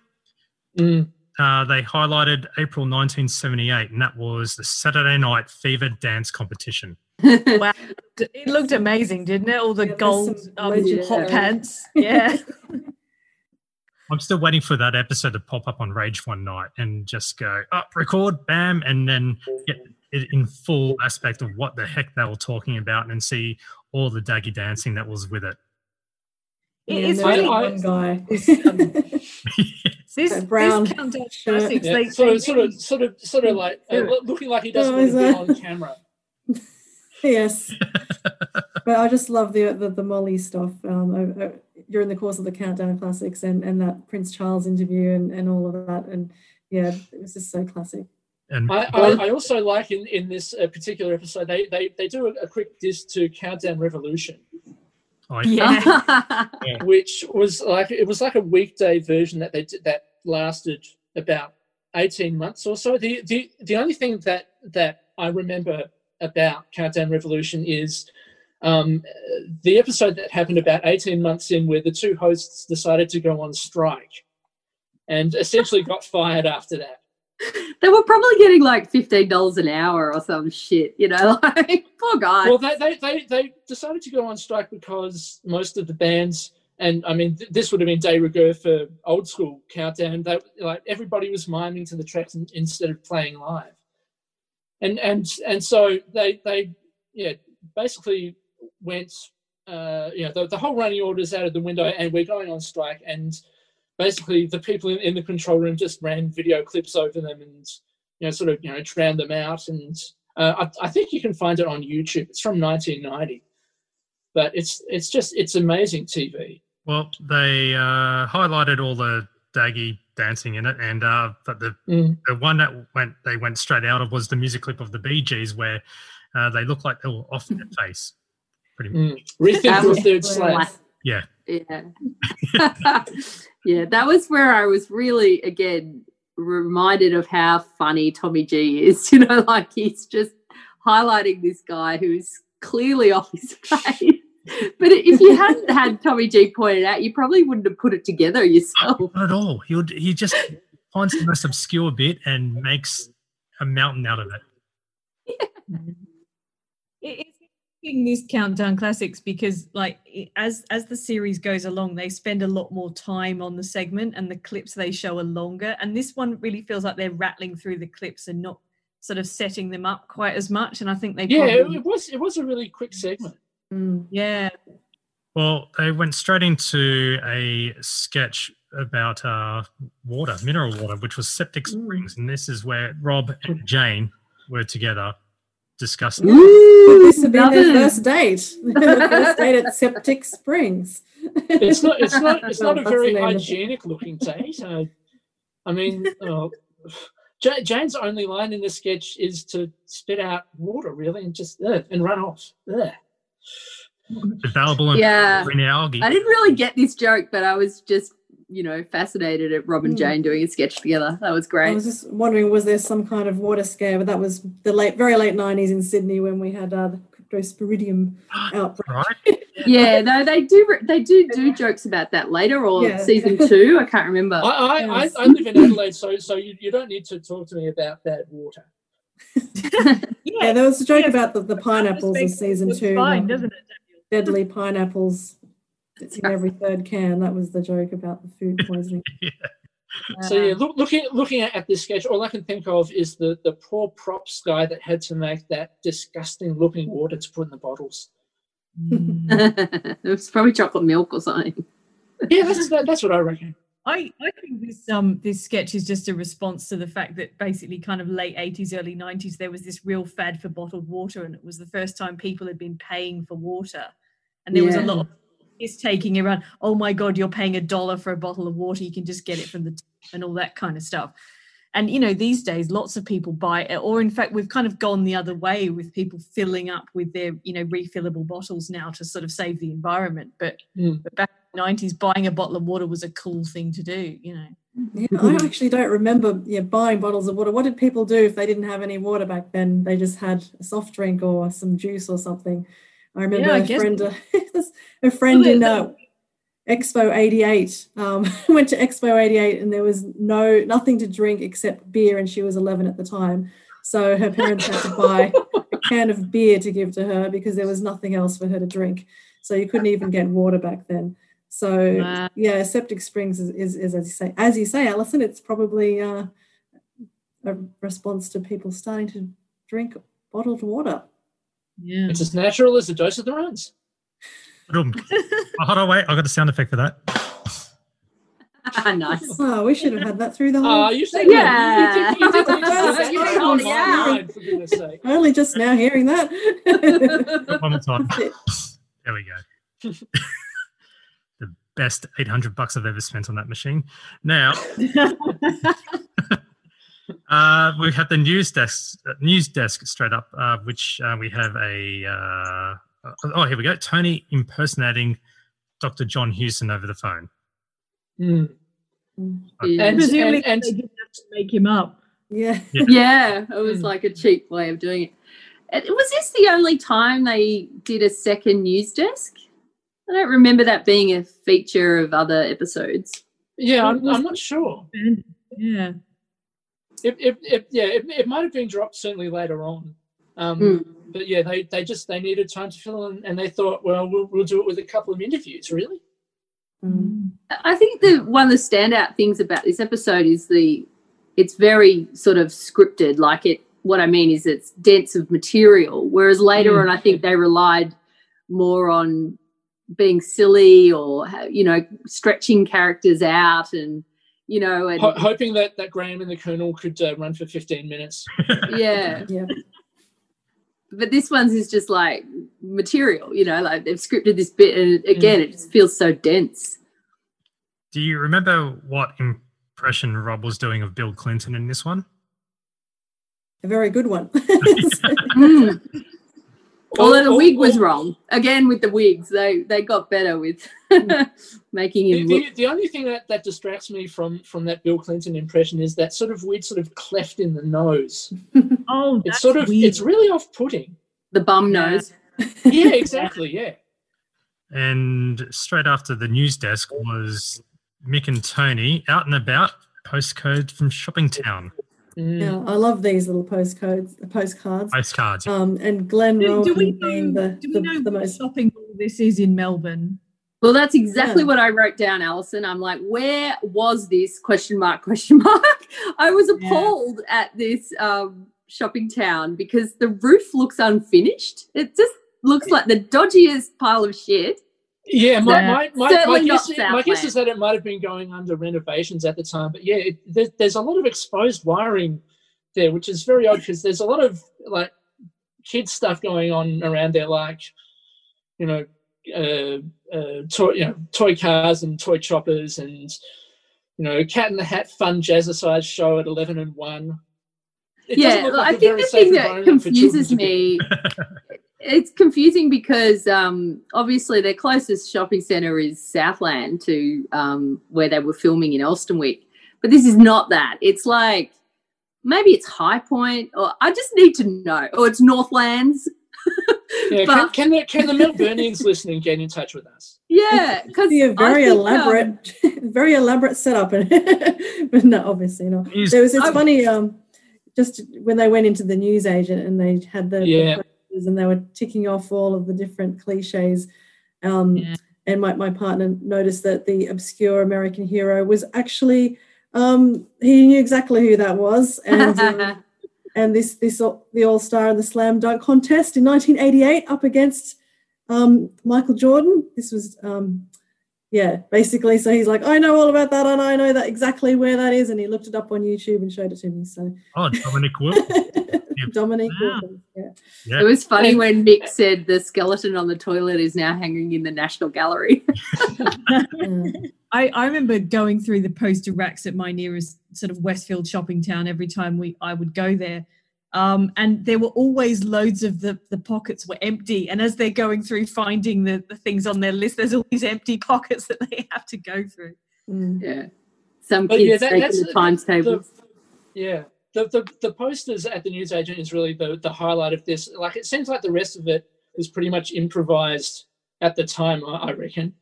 mm uh, they highlighted April 1978, and that was the Saturday Night Fever Dance Competition. (laughs) wow, it looked amazing, didn't it? All the yeah, gold um, hot pants. (laughs) Yeah. (laughs) I'm still waiting for that episode to pop up on Rage one night and just go up, oh, record, bam, and then get it in full aspect of what the heck they were talking about and see all the daggy dancing that was with it. Yeah, it's really one guy. (laughs) (laughs) this, brown this countdown classics, Yeah, they, sort, of, sort of, sort of, sort of like uh, looking like he doesn't Oh, want is to be on camera. (laughs) yes. but I just love the the, the Molly stuff um, o- o- during the course of the Countdown Classics and, and that Prince Charles interview and, and all of that. And yeah, it was just so classic. And I, I, I also like in, in this uh, particular episode they, they, they do a, a quick diss to Countdown Revolution, I, (laughs) yeah. which was like it was like a weekday version that they did, that lasted about eighteen months or so. The the the only thing that that I remember about Countdown Revolution is um, the episode that happened about eighteen months in, where the two hosts decided to go on strike, and essentially got fired after that. (laughs) they were probably getting like fifteen dollars an hour or some shit. You know, (laughs) like poor guy. Well, they, they, they, they decided to go on strike because most of the bands, and I mean, th- this would have been de rigueur for old school countdown. They, like everybody was miming to the tracks in, instead of playing live, and and and so they they yeah basically went uh, you know the, the whole running orders out of the window, and we're going on strike, and basically the people in, in the control room just ran video clips over them and you know sort of you know drowned them out and uh, I, I think you can find it on YouTube. It's from 1990, but it's it's just it's amazing TV. well, they uh, highlighted all the daggy dancing in it, and uh, but the Mm. the one that went they went straight out of was the music clip of the Bee Gees where uh, they looked like they were off their (laughs) face. Pretty much. Mm. Rethink That your third slave. Yeah. Yeah. (laughs) (laughs) yeah, that was where I was really, again, reminded of how funny Tommy G is. (laughs) You know, like he's just highlighting this guy who's clearly off his (laughs) face. But if you hadn't had Tommy G pointed out, you probably wouldn't have put it together yourself. Not at all. He would he just finds the most obscure bit and makes a mountain out of it. (laughs) It- it's interesting these countdown classics because like as as the series goes along they spend a lot more time on the segment and the clips they show are longer. And this one really feels like they're rattling through the clips and not sort of setting them up quite as much. And i think they Yeah, it, probably, it was it was a really quick segment. Mm. yeah. Well, they went straight into a sketch about uh, water, mineral water, which was septic springs, and this is where Rob and Jane were together discussing. But Ooh, this would be their first date. (laughs) Their first date at Septic Springs. It's not it's not (laughs) it's not a very the name of it. hygienic looking date. Uh, I mean, uh, Jane's only line in the sketch is to spit out water, really, and just uh, and run off. Ugh. Available in Yeah. green algae. I didn't really get this joke, but I was just, you know, fascinated at Rob and Mm. Jane doing a sketch together. That was great. I was just wondering, was there some kind of water scare? But that was the late, very late '90s in Sydney when we had uh, the cryptosporidium (gasps) outbreak. Right? (laughs) yeah, no, they do. They do do jokes about that later or Yeah. season (laughs) two. I can't remember. I, I, I, Yes. I live in Adelaide, so so you, you don't need to talk to me about that water. (laughs) Yeah, there was a joke Yes. about the, the pineapples in season two. fine um, doesn't it Deadly pineapples in every third can. That was the joke about the food poisoning. (laughs) So yeah, look, looking looking at, at this sketch, all I can think of is the the poor props guy that had to make that disgusting looking water to put in the bottles. (laughs) it was probably chocolate milk or something. Yeah, that's that, that's what I reckon. I, I think this um this sketch is just a response to the fact that basically kind of late 80s early 90s there was this real fad for bottled water and it was the first time people had been paying for water and there was a lot of is taking around oh my god you're paying a dollar for a bottle of water you can just get it from the tap and all that kind of stuff and you know these days lots of people buy it or in fact we've kind of gone the other way with people filling up with their you know refillable bottles now to sort of save the environment but, Mm. but back in the 90s buying a bottle of water was a cool thing to do you know Yeah, I actually don't remember yeah, buying bottles of water. What did people do if they didn't have any water back then? They just had a soft drink or some juice or something. I remember I a friend, (laughs) a friend in uh, Expo 88 um, (laughs) went to Expo 88 and there was no nothing to drink except beer and she was 11 at the time. So her parents had to buy (laughs) a can of beer to give to her because there was nothing else for her to drink. So you couldn't even get water back then. So Wow. yeah, septic springs is, is, is as you say, as you say, Alison, it's probably uh, a response to people starting to drink bottled water. Yeah. It's as natural as a dose of the runs. Oh, hold on, wait. I got the sound effect for that. (laughs) nice. Oh, we should have had that through the whole. Ah, you said Yeah. You did, you did. (laughs) Only just now hearing that. One more time. (laughs) There we go. the best 800 bucks I've ever spent on that machine. Now, uh, we have the news desk, uh, news desk straight up, uh, which uh, we have a. Uh, oh, here we go. Tony impersonating Dr. John Hewson over the phone. Mm. Yeah. And- Presumably and- they didn't have to make him up. yeah. (laughs) yeah, it was Mm. like a cheap way of doing it. And Was this the only time they did a second news desk? I don't remember that being a feature of other episodes. Yeah, I'm, I'm not sure. Yeah. It, it, it, yeah, it, it might have been dropped certainly later on. Um, Mm. But yeah, they, they just they needed time to fill in, and they thought, well, we'll, we'll do it with a couple of interviews. Really? Mm. I think the one of the standout things about this episode is the it's very sort of scripted. Like it, what I mean is it's dense of material. Whereas later Mm. on, I think they relied more on being silly or you know stretching characters out and you know and Ho- hoping that, that Graham and the Colonel could uh, run for 15 minutes. (laughs) yeah. Yeah. But this one's is just like material. You know, like they've scripted this bit, and again, it just feels so dense. Do you remember what impression Rob was doing of Bill Clinton in this one? A very good one. (laughs) (laughs) Mm. Although the oh, wig was oh. wrong. Again with the wigs, they they got better with (laughs) making The, him look. the, the only thing that, that distracts me from from that Bill Clinton impression is that sort of weird sort of cleft in the nose. (laughs) Oh, It's that's sort of weird. it's really off putting. The bum Yeah. nose. Yeah, (laughs) exactly. Yeah. And straight after the news desk was Mick and Tony out and about, postcode from Shopping Town, Mm. yeah, I love these little postcodes, postcards. postcards. Um, and Glenn Do, do we Rowan being know, the, do we the, know the what most. shopping mall this is in Melbourne? Well, that's exactly Yeah. what I wrote down, Alison. I'm like, where was this? Question mark, (laughs) question mark. I was Yeah. appalled at this um, shopping town because the roof looks unfinished. It just looks like the dodgiest pile of shit. Yeah, my, my, my, my, not guess, my guess is that it might have been going under renovations at the time. But yeah, it, there, there's a lot of exposed wiring there, which is very odd because there's a lot of like kids stuff going on around there, like you know, uh, uh, toy, you know, toy cars and toy choppers, and you know, Cat in the Hat fun jazzercise show at eleven and one. It yeah, look like I a think the thing that environment for children confuses me, (laughs) it's confusing because um, obviously their closest shopping centre is Southland to um, where they were filming in Elsternwick, but this is not that. It's like maybe it's Highpoint, or I just need to know, or it's Northlands. (laughs) Yeah, can, but can the can the Melburnians listening get in touch with us? yeah, because be a very um, elaborate, (laughs) very elaborate setup, and (laughs) but no, obviously not. There was it's I- funny, um, just when they went into the news agent and they had the, the And they were ticking off all of the different cliches. Um, Yeah. And my, my partner noticed that the obscure American hero was actually um, he knew exactly who that was, (laughs) and um, and this this the All Star and the Slam Dunk contest in 1988 up against um, Michael Jordan. This was um, yeah, basically. So he's like, I know all about that, and I know that exactly where that is, and he looked it up on YouTube and showed it to me. So Oh, Dominique Wilkins. Dominic, Wow. Yeah. Yeah. it was funny when Mick said the skeleton on the toilet is now hanging in the National Gallery. (laughs) (laughs) I, I remember going through the poster racks at my nearest sort of Westfield shopping town every time we I would go there. Um, and there were always loads of the, the pockets were empty. And as they're going through finding the, the things on their list, there's all these empty pockets (laughs) that they have to go through. Mm. yeah, some But kids yeah, that- taking that's the times the- tables. Yeah. The, the the posters at the newsagent is really the, the highlight of this. Like it seems like the rest of it was pretty much improvised at the time, I, I reckon.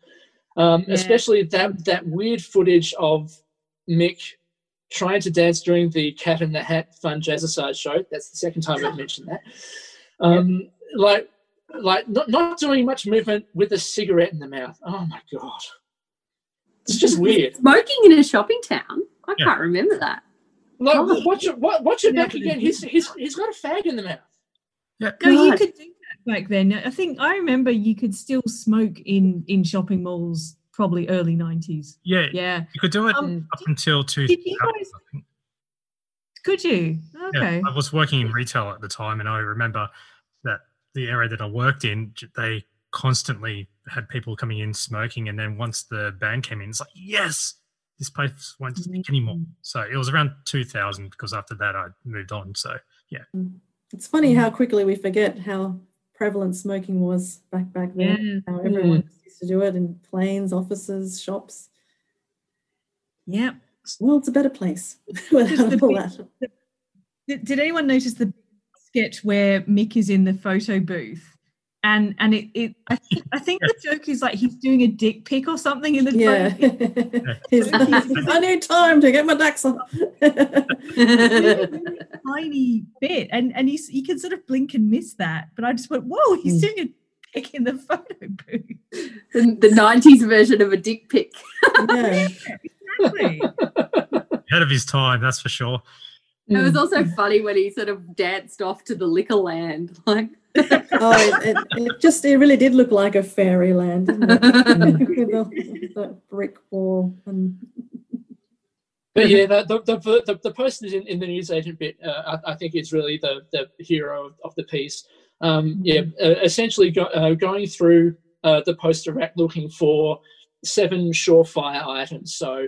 Um, Yeah. Especially that that weird footage of Mick trying to dance during the Cat in the Hat fun jazzercise show. That's the second time I've mentioned that. (laughs) Um, Like like not, not doing much movement with a cigarette in the mouth. Oh my god. It's just (laughs) weird. Smoking in a shopping town. I Yeah. can't remember that. Like, Oh. watch it, wa- watch it back again. He's, he's, he's got a fag in the mouth. Yeah. No, you could do that back then. I think I remember you could still smoke in in shopping malls probably early 90s. Yeah, Yeah. you could do it Um, up until two. did you guys- Could you? Okay. Yeah, I was working in retail at the time, and I remember that the area that I worked in, they constantly had people coming in smoking, and then once the ban came in, it's like, yes, this place won't stink anymore. Mm. So it was around 2000 because after that I moved on. So yeah. It's funny how quickly we forget how prevalent smoking was back back then. Yeah. How everyone used to do it in planes, offices, shops. Yeah. World's a better place (laughs) without the all big- that. Did, did anyone notice the sketch where Mick is in the photo booth? And and it, it I, think, I think the joke is like he's doing a dick pic or something in the Yeah. photo. (laughs) He's- I need time to get my ducks up. (laughs) tiny bit, and and he's, you can sort of blink and miss that. But I just went, whoa, he's Mm. doing a pic in the photo booth. the, the 90s version of a dick pic. (laughs) yeah. Exactly. ahead of his time, that's for sure. It was Mm. also funny when he sort of danced off to the liquor land. Like, Oh, it, it, it just it really did look like a fairyland? (laughs) With the, the brick wall and But yeah, the the, the, the, person in, in the newsagent bit, uh, I, I think is really the, the hero of, of the piece. Um, yeah, uh, essentially go, uh, going through uh, the poster rack looking for seven surefire items. So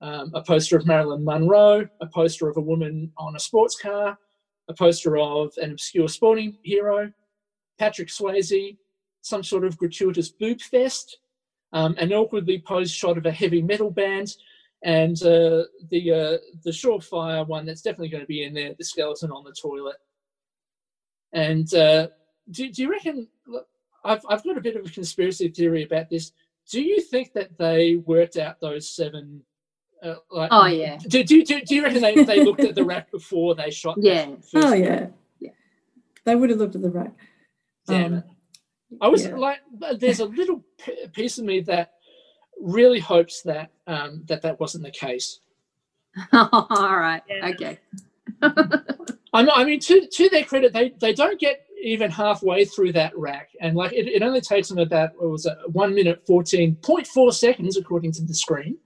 um, a poster of Marilyn Monroe, a poster of a woman on a sports car, a poster of an obscure sporting hero, Patrick Swayze, some sort of gratuitous boob fest, um, an awkwardly posed shot of a heavy metal band, and uh, the uh, the surefire one that's definitely going to be in there, the skeleton on the toilet. And uh, do, do you reckon? I've I've got a bit of a conspiracy theory about this. Do you think that they worked out those seven? Uh, like, oh, yeah. Do, do, do, do you reckon they, they looked at the rack (laughs) before they shot? Yeah. first oh one? yeah, Yeah. They would have looked at the rack. Damn Um, it. I was yeah. like, there's a little piece of me that really hopes that um, that that wasn't the case. (laughs) All right. Yeah. Okay. (laughs) I mean, I mean, to to their credit, they they don't get even halfway through that rack, and like it, it only takes them about what was it, one minute fourteen point four seconds according to the screen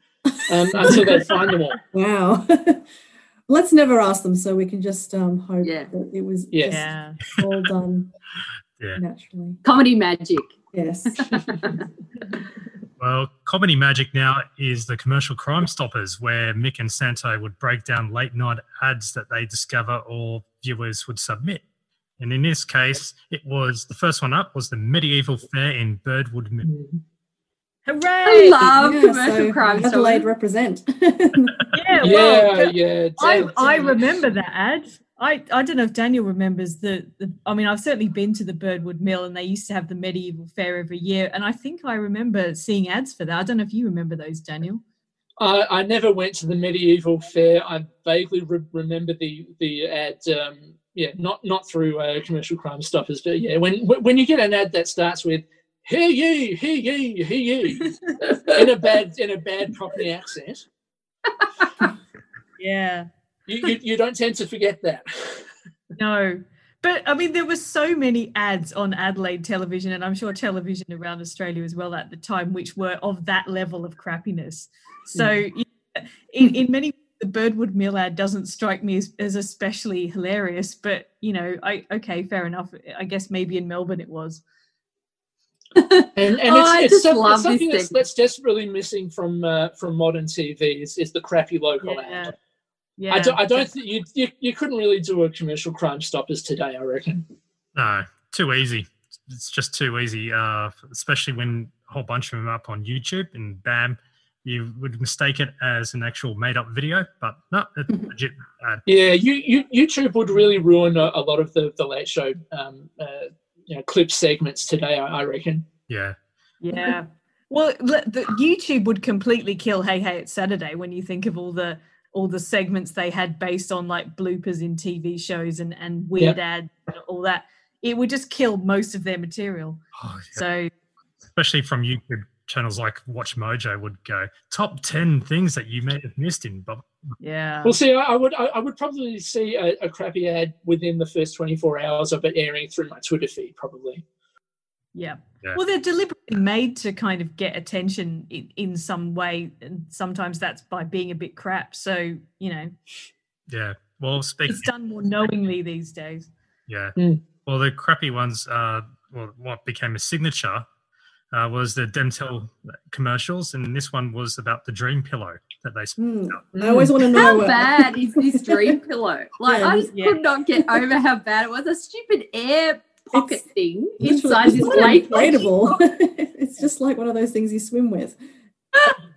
um, until they find them all. (laughs) Wow. (laughs) Let's never ask them, so we can just um, hope Yeah. that it was Yeah. just Yeah. all done (laughs) Yeah. naturally. Comedy magic. Yes. Well, Comedy Magic now is the commercial Crime Stoppers, where Mick and Santo would break down late night ads that they discover or viewers would submit. And in this case, it was the first one up was the medieval fair in Birdwood. Mi- Hooray! I love Yeah, commercial so crime Adelaide stories. represent. (laughs) yeah, well, Yeah, yeah. I, I remember that ad. I, I don't know if Daniel remembers the, the I mean I've certainly been to the Birdwood Mill and they used to have the medieval fair every year and I think I remember seeing ads for that. I don't know if you remember those, Daniel. I, I never went to the medieval fair. I vaguely re- remember the the ad. Um, yeah, not not through uh, commercial crime stoppers, but yeah, when when you get an ad that starts with "Hear ye, hear ye, hear ye" (laughs) in a bad in a bad Cockney accent, Yeah. you, you you don't tend to forget that. No. But I mean, there were so many ads on Adelaide television, and I'm sure television around Australia as well at the time, which were of that level of crappiness. So, hmm. yeah, in, in many the Birdwood Mill ad doesn't strike me as, as especially hilarious, but you know, I okay, fair enough. I guess maybe in Melbourne it was. And, and Oh, I it's, it's, just some- love it's something this that's, that's desperately missing from uh, from modern TV is, is the crappy local Yeah. ad. Yeah, I don't, I don't think you, you you couldn't really do a commercial crime stoppers today. I reckon. No, too easy. It's just too easy, uh, especially when a whole bunch of them are up on YouTube and bam, you would mistake it as an actual made up video. But no, it's legit ad. Yeah, you, you YouTube would really ruin a, a lot of the the late show um, uh, you know clip segments today. I, I reckon. Yeah. Yeah. Well, le- the YouTube would completely kill Hey Hey It's Saturday when you think of all the all the segments they had based on like bloopers in TV shows and and weird ads and all that. It would just kill most of their material. Oh, yeah. So Especially from YouTube channels like Watch Mojo would go top ten things that you may have missed in Bob. Yeah. Well, see, I, I would I, I would probably see a, a crappy ad within the first 24 hours of it airing through my Twitter feed, probably. Yeah. Yeah. Well, they're deliberately made to kind of get attention in, in some way, and sometimes that's by being a bit crap. So you know, Yeah. Well, speaking. it's done more knowingly these days. Yeah. Mm. Well, the crappy ones. Uh, well, what became a signature uh, was the Demtel commercials, and this one was about the Dream Pillow that they. Hmm. I always want to know. How bad is this dream pillow? (laughs) Like Yeah, I just yeah. could not get over how bad it was. A stupid air pocket It's thing inside it's this not inflatable. (laughs) it's just like one of those things you swim with. (laughs)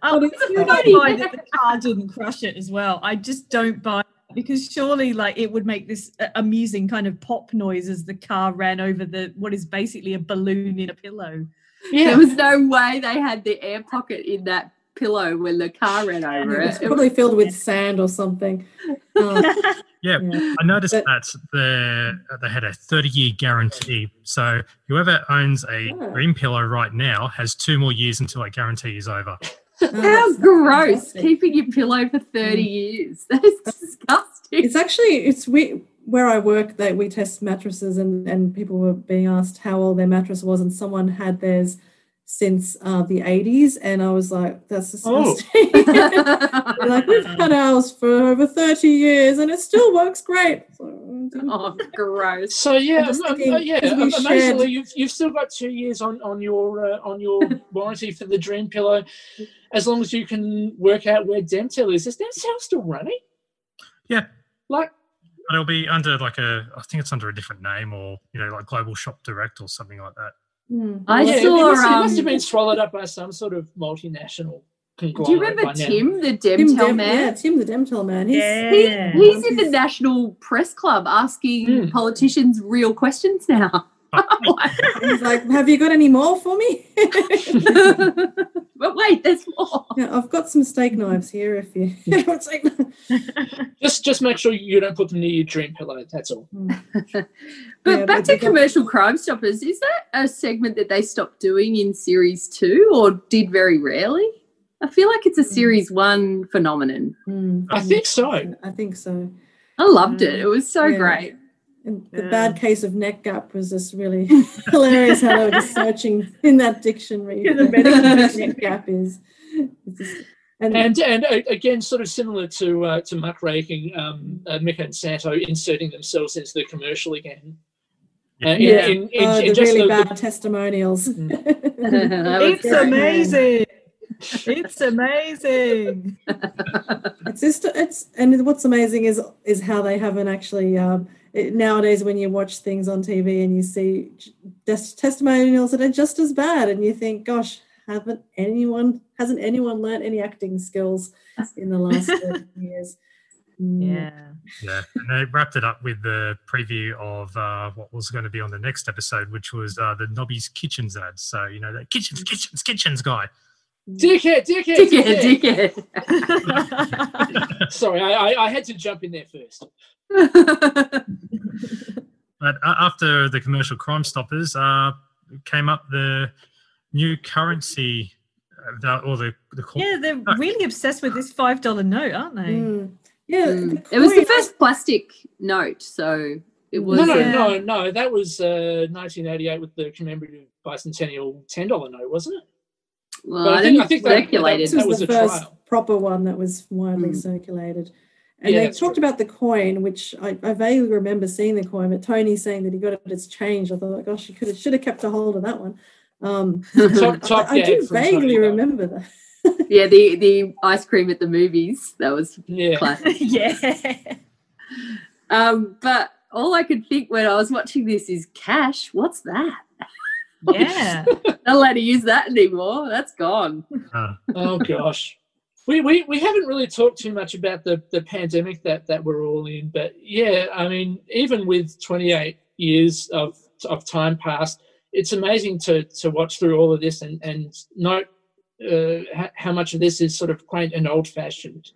Oh, it's I don't funny. buy that the car didn't crush it as well. I just don't buy it because surely, like, it would make this amusing kind of pop noise as the car ran over the what is basically a balloon in a pillow. There was no way they had the air pocket in that pillow when the car ran over It's it. It probably filled with sand or something. (laughs) Um, Yeah, yeah. I noticed But- that the, they had a 30 year guarantee. So whoever owns a Oh. Dream Pillow right now has two more years until that guarantee is over. Oh, How that's- gross! fantastic. Keeping your pillow for thirty years. (laughs) That is disgusting. It's actually it's we where I work that we test mattresses and and people were being asked how old their mattress was and someone had theirs since uh, the 80s and I was like that's Oh. disgusting. (laughs) They're like we've had ours for over 30 years and it still works great. So, oh, gross. So yeah, I'm um, thinking, uh, yeah. because we um, amazingly, shared- you've you've still got two years on on your uh, on your (laughs) warranty for the Dream Pillow, as long as you can work out where Demtel is. Is Demtel still running? Yeah. Like, But it'll be under like a, I think it's under a different name or, you know, like Global Shop Direct or something like that. hmm. I yeah, it saw, must, it must have um, been swallowed up by some sort of multinational conglomerate. Do you remember by now. Tim, the Tim Demtel Dem- man? Yeah, Tim the Demtel man. He's, Yeah. He, he's in the National Press Club asking Mm. politicians real questions now. He's like, have you got any more for me? but wait, there's more. yeah, I've got some steak knives here if you (laughs) want steak. (laughs) Just just make sure you don't put them near your Dream Pillow. That's all. (laughs) But Yeah, back but to they got- commercial Crime Stoppers, is that a segment that they stopped doing in series two or did very rarely? I feel like it's a Mm. series one phenomenon. Hmm. I think so. I think so. I loved it. It was so Yeah. great. And the Yeah. bad case of neck gap was just really (laughs) hilarious how they were just searching in that dictionary. The (laughs) what medical neck gap is. It's just- and, And and again, sort of similar to uh, to muckraking, um, uh, Mika and Santo inserting themselves into the commercial again. Uh, in, Yeah. in, in, oh, in the just really the- the- bad testimonials. (laughs) That It's great. amazing. It's amazing. it's just it's and what's amazing is is how they haven't actually um, it, nowadays when you watch things on TV and you see j- tes- testimonials that are just as bad and you think gosh haven't anyone hasn't anyone learnt any acting skills (laughs) in the last 30 years Mm. Yeah. Yeah. And they wrapped it up with the preview of uh, what was going to be on the next episode, which was uh, the Nobby's Kitchens ad. So, you know, that kitchens, kitchens, kitchens guy. Dickhead, dickhead, Dickhead, dickhead. dickhead. (laughs) Sorry, I, I, I had to jump in there first. (laughs) But uh, after the commercial Crime Stoppers, uh, came up the new currency, uh, the- or the, the coin. yeah, they're really obsessed with this five dollar note, aren't they? Mm. yeah Mm. the It was the first plastic note, so it was. No, no, Yeah. no, no. That was uh, 1988 with the commemorative bicentennial $10 note, wasn't it? Well, But I I think- think I think circulated. This was, That was the a first trial. proper one that was widely Mm. circulated. And Yeah, they talked true. about the coin, which I, I vaguely remember seeing the coin, but Tony saying that he got it its change. I thought, gosh, you could have should have kept a hold of that one. Um, Top, (laughs) top I, I do from Tony, vaguely remember that. (laughs) yeah, the the ice cream at the movies. That was Yeah. classic. (laughs) yeah. Um, but all I could think when I was watching this is cash. What's that? Yeah. (laughs) Not allowed to use that anymore. That's gone. Oh, gosh. We, we, we haven't really talked too much about the, the pandemic that, that we're all in, but yeah, I mean, even with 28 years of, of time passed, it's amazing to, to watch through all of this and, and note uh, how, how much of this is sort of quaint and old fashioned.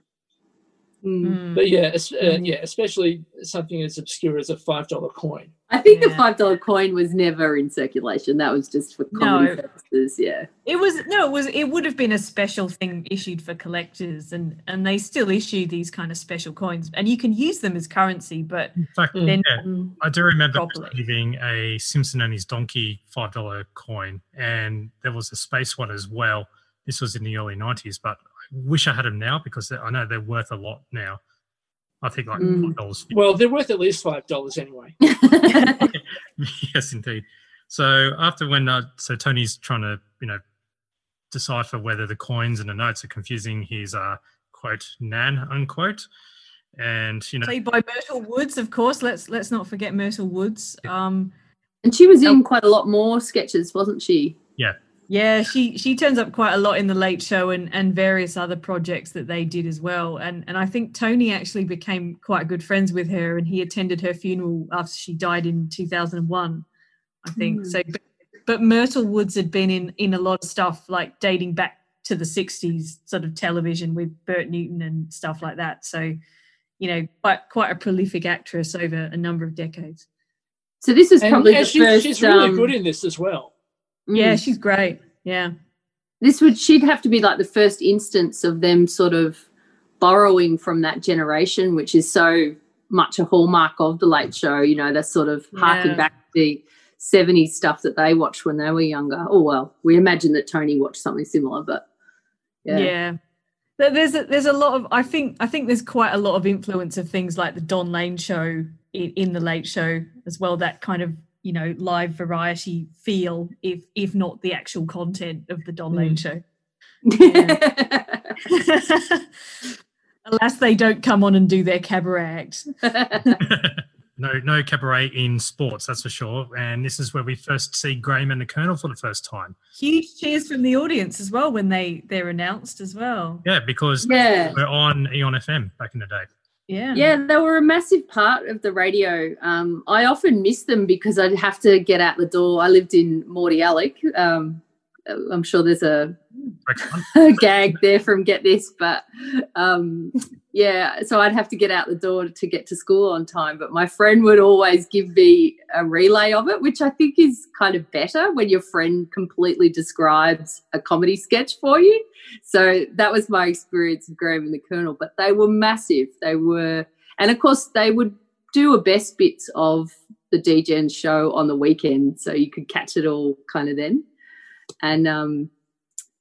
Mm. But yeah, es- uh, yeah, especially something as obscure as a five dollar coin. I think the five dollar coin was never in circulation. That was just for comedy No. purposes. Yeah. It was no, it was it would have been a special thing issued for collectors, and and they still issue these kind of special coins, and you can use them as currency, but In fact, then yeah. I do remember Properly. receiving a Simpson and his donkey five dollar coin, and there was a space one as well. This was in the early nineties, but I wish I had them now because I know they're worth a lot now. I think like Mm. five dollars. Well, they're worth at least five dollars anyway. (laughs) (laughs) yes, indeed. So after when uh, so Tony's trying to you know decipher whether the coins and the notes are confusing his uh, quote nan unquote, and you know played by Myrtle Woods, of course. Let's let's not forget Myrtle Woods. Um, And she was in quite a lot more sketches, wasn't she? Yeah, she she turns up quite a lot in the Late Show and and various other projects that they did as well. And and I think Tony actually became quite good friends with her, and he attended her funeral after she died in two thousand and one. I think Mm. so. But, but Myrtle Woods had been in in a lot of stuff like dating back to the sixties, sort of television with Bert Newton and stuff like that. So, you know, quite quite a prolific actress over a number of decades. So this is probably and the she- first. she's really um, good in this as well. Mm. Yeah, she's great. Yeah. this would she'd have to be like the first instance of them sort of borrowing from that generation, which is so much a hallmark of the late show. You know, that's sort of harking Yeah. back to the 70s stuff that they watched when they were younger. Oh well, we imagine that Tony watched something similar, but yeah. yeah there's a, there's a lot of i think i think there's quite a lot of influence of things like the don lane show in, in the late show as well that kind of you know live variety feel if if not the actual content of the don lane mm. show (laughs) alas they don't come on and do their cabaret act (laughs) no no cabaret in sports, that's for sure. And this is where we first see Graham and the Colonel for the first time. huge cheers from the audience as well when they they're announced as well Yeah, because yeah. we're on Eon FM back in the day. Yeah Yeah, they were a massive part of the radio. Um, I often miss them because I'd have to get out the door. I lived in Mordialloc. Um, I'm sure there's a Correct? (laughs) gag there from Get This, but um, yeah, so I'd have to get out the door to get to school on time. But my friend would always give me a relay of it, which I think is kind of better when your friend completely describes a comedy sketch for you. So that was my experience of Graham and the Colonel. But they were massive. They were, and of course, they would do a best bits of the DGen show on the weekend, so you could catch it all kind of then. And um,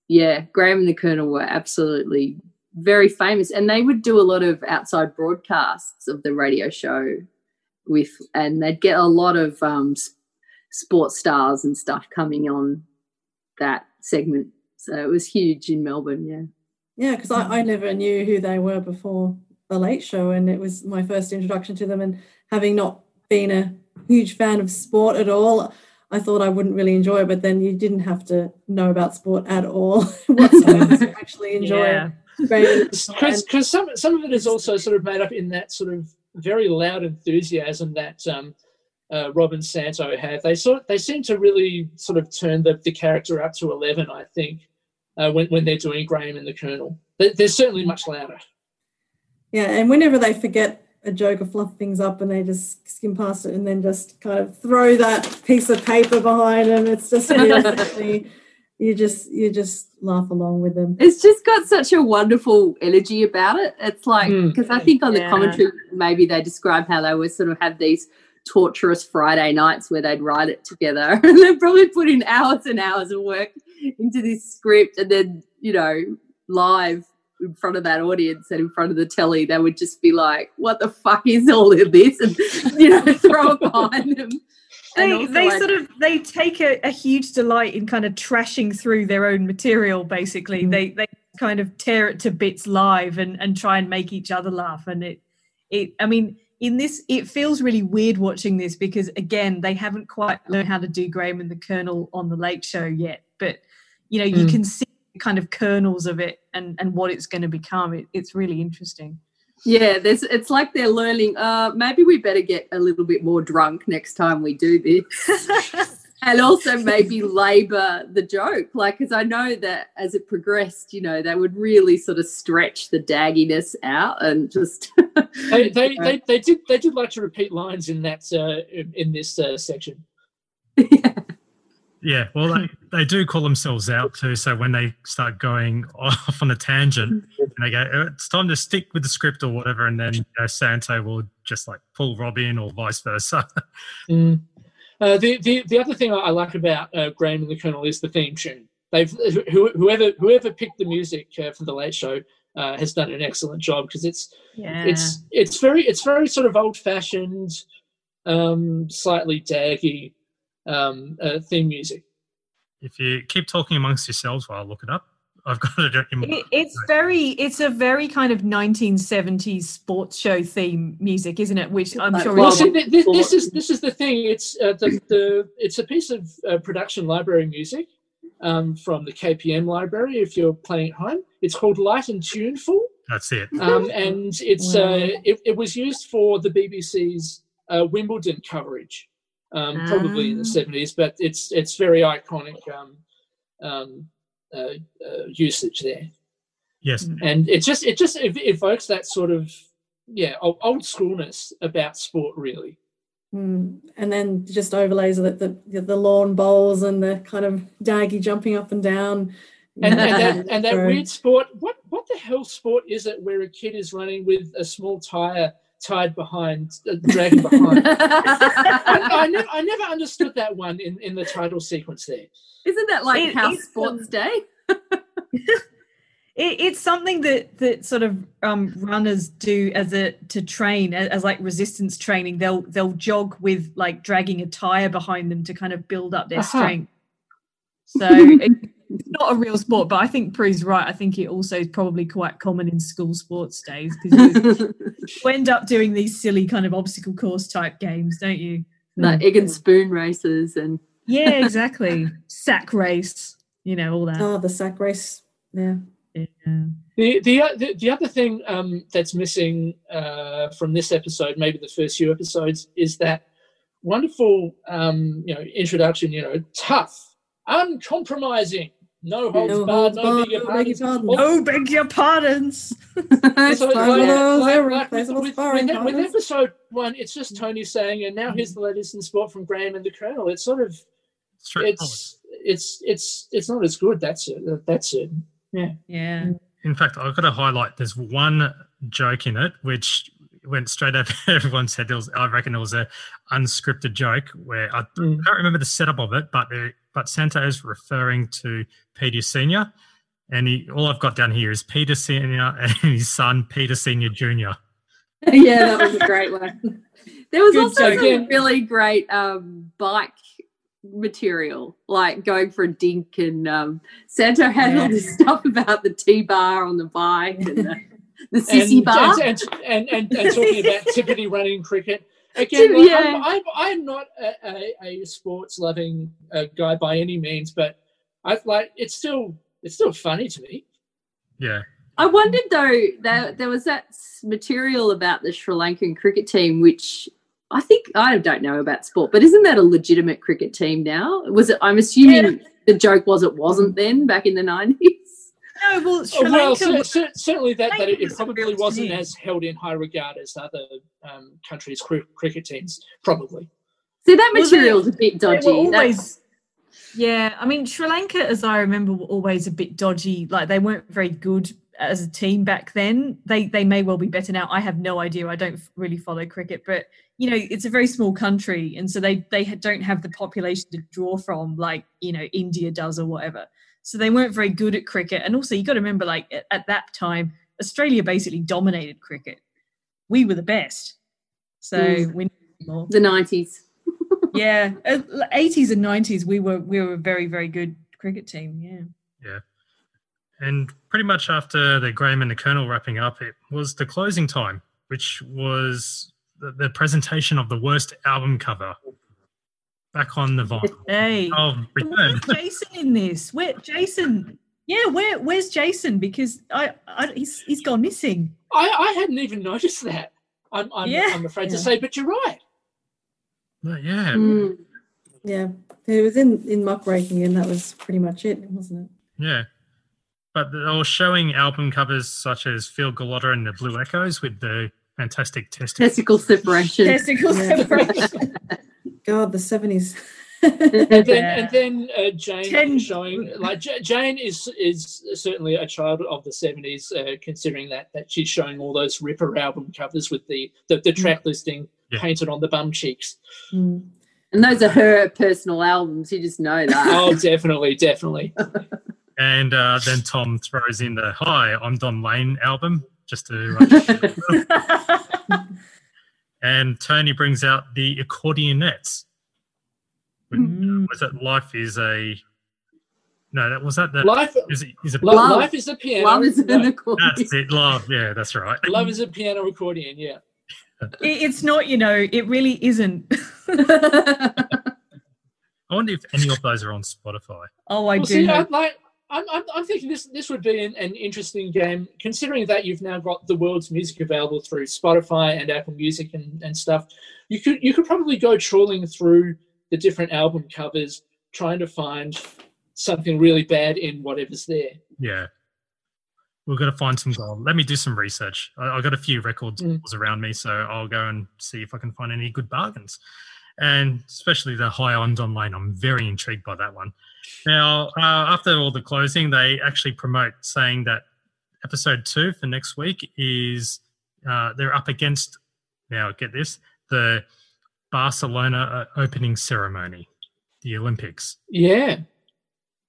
yeah, Graham and the Colonel were absolutely very famous, and they would do a lot of outside broadcasts of the radio show with, and they'd get a lot of um, sports stars and stuff coming on that segment. So it was huge in Melbourne. Yeah. Yeah, because I, I never knew who they were before the Late Show, and it was my first introduction to them. And having not been a huge fan of sport at all, I thought I wouldn't really enjoy it. But then you didn't have to know about sport at all (laughs) (laughs) whatsoever to actually enjoy yeah. it. Because some some of it is also sort of made up in that sort of very loud enthusiasm that um, uh, Rob and Santo have. They sort they seem to really sort of turn the, the character up to eleven. I think uh, when when they're doing Graham and the Colonel, they, they're certainly much louder. Yeah, and whenever they forget a joke or fluff things up and they just skim past it and then just kind of throw that piece of paper behind them, it's just really, (laughs) you just you just laugh along with them. It's just got such a wonderful energy about it. It's like Mm. because I think on the Yeah. commentary maybe they describe how they would sort of have these torturous Friday nights where they'd write it together (laughs) and they'd probably put in hours and hours of work into this script and then you know live in front of that audience and in front of the telly they would just be like what the fuck is all of this? And you know (laughs) throw it behind them they, they sort of they take a, a huge delight in kind of trashing through their own material basically. They they kind of tear it to bits live and and try and make each other laugh. And it it i mean in this it feels really weird watching this because again they haven't quite learned how to do graham and the colonel on the late show yet. But you know you Mm. can see kind of kernels of it and and what it's going to become. It, it's really interesting. Yeah, there's it's like they're learning, uh, maybe we better get a little bit more drunk next time we do this. (laughs) and also maybe labor the joke. Like because i know that as it progressed you know they would really sort of stretch the dagginess out and just (laughs) they, they, they, they, did they did like to repeat lines in that uh, in, in this uh, section. (laughs) Yeah. Yeah, well, they, they do call themselves out too. So when they start going (laughs) off on a tangent, and they go, "Oh, "It's time to stick with the script" or whatever, and then you know, Santo will just like pull Rob in, or vice versa. (laughs) Mm. Uh, the, the the other thing I, I like about uh, Graham and the Colonel is the theme tune. They've whoever whoever picked the music uh, for the Late Show uh, has done an excellent job because it's Yeah. it's it's very it's very sort of old fashioned, um, slightly daggy um, uh, theme music. if you keep talking amongst yourselves while I look it up, I've got it in my. It's very, it's a very kind of 1970s sports show theme music, isn't it? Which I'm sure. Well, Well, see, is- th- th- this is this is the thing. It's uh, the, the it's a piece of uh, production library music um, from the KPM library. If you're playing at home, it's called Light and Tuneful, That's it. um, and it's Wow. uh, it, it was used for the BBC's uh, Wimbledon coverage, um, probably in the Ah. seventies. But it's it's very iconic um, um, uh, uh, usage there, Yes, Mm. and it just it just ev- evokes that sort of yeah old, old schoolness about sport, really. Mm. And then just overlays of the, the the lawn bowls and the kind of daggy jumping up and down. and, and that, (laughs) and that weird sport. What what the hell sport is it where a kid is running with a small tire tied behind, uh, dragging behind? (laughs) I, I, never, I never understood that one in, in the title sequence there. isn't that like It- house it's, sports um, day (laughs) it, it's something that that sort of um, runners do as a to train as, as like resistance training. They'll they'll jog with like dragging a tire behind them to kind of build up their Uh-huh. strength. So it, (laughs) it's not a real sport, but I think Prue's right. I think it also is probably quite common in school sports days because you, (laughs) you end up doing these silly kind of obstacle course type games, don't you? like egg and spoon races and (laughs) Yeah, exactly. Sack race, you know, all that. Oh, the sack race. Yeah. Yeah. The the the, the other thing um, that's missing uh, from this episode, maybe the first few episodes, is that wonderful um, you know introduction. You know, tough, uncompromising, no holds No barred, holds no barred, bigger no pardons. bigger pardons. All- Oh, beg your pardons. So, Five like, like- like with, with, with, with episode one, it's just Tony saying, and now here's the latest in sport from Graham and the Colonel. It's sort of straightforward. it's it's it's it's not as good. That's it. That's it. Yeah. Yeah. In fact, I've got to highlight. There's one joke in it which went straight over (laughs) everyone's head. It was, I reckon it was a unscripted joke where I Mm. I don't remember the setup of it, but uh, but Santo is referring to Peter Senior, and he all I've got down here is Peter Senior (laughs) and his son Peter Senior Junior. (laughs) yeah, that was a great one. There was Good also joke. some Again- really great um, bike material, like going for a dink, and um, Santo had all this stuff about the T bar on the bike and the, the sissy and, bar. and, and, and, and talking about (laughs) Tiffany running cricket. Again, Tip- (laughs) look, yeah. I'm, I'm, I'm not a, a, a sports loving uh, guy by any means, but I like it's still it's still funny to me. Yeah, I wondered though that there was that material about the Sri Lankan cricket team, which I think I don't know about sport, but isn't that a legitimate cricket team now? Was it? I'm assuming the joke was it wasn't then back in the nineties. No, well, Oh, Sri well, Lanka cer- was- certainly that, that it, it probably wasn't as held in high regard as other um, countries' cri- cricket teams, probably. See that Was it- material's a bit they were dodgy. Always, yeah. I mean, Sri Lanka, as I remember, were always a bit dodgy. Like they weren't very good as a team back then. They they may well be better now. I have no idea. I don't really follow cricket, but you know, it's a very small country, and so they they don't have the population to draw from like you know India does or whatever. So they weren't very good at cricket. And also, you got to remember, like at, at that time, Australia basically dominated cricket. We were the best. So Mm. we more the nineties. (laughs) yeah, eighties and nineties, we were we were a very very good cricket team. Yeah, Yeah. and pretty much after the Graham and the Colonel wrapping up, it was the closing time, which was the, the presentation of the worst album cover back on the vinyl hey, of Return. where's Jason in this? Where Jason? Yeah, where where's Jason? Because I, I he's he's gone missing. I, I hadn't even noticed that. I'm, I'm, Yeah. I'm afraid to say, but you're right. But yeah, Mm. Yeah. It was in in muckraking, and that was pretty much it, wasn't it? Yeah. But they were showing album covers such as Phil Gallotta and the Blue Echoes with the fantastic testicle. Testicle separation. Testicle separation. (laughs) God, the seventies. (laughs) and then and then uh, Jane Ten- showing like J- Jane is is certainly a child of the seventies, uh, considering that that she's showing all those Ripper album covers with the the, the track listing Yeah. painted on the bum cheeks. Mm. And those are her personal albums. You just know that. Oh, definitely, definitely. (laughs) And uh, then Tom throws in the Hi, I'm Don Lane album just to. (laughs) And Tony brings out the accordionettes. Mm. Was it Life is a. No, that was that the. Life, Is it, is it lo- Love. life is a piano. Love is No, an accordion. That's it, love. Yeah, that's right. (laughs) love is a piano accordion. Yeah. (laughs) It- it's not, you know, it really isn't. (laughs) I wonder if any of those are on Spotify. Oh, I well, do. see, know. I, like, I'm, I'm, I'm thinking this this would be an, an interesting game, considering that you've now got the world's music available through Spotify and Apple Music and, and stuff. You could you could probably go trawling through the different album covers, trying to find something really bad in whatever's there. Yeah. We're going to find some gold. Let me do some research. I, I've got a few records Mm. around me, so I'll go and see if I can find any good bargains. And especially the high on Don Lane, I'm very intrigued by that one. Now, uh, after all the closing, they actually promote saying that episode two for next week is uh, they're up against, now get this, the Barcelona uh, opening ceremony, the Olympics. Yeah.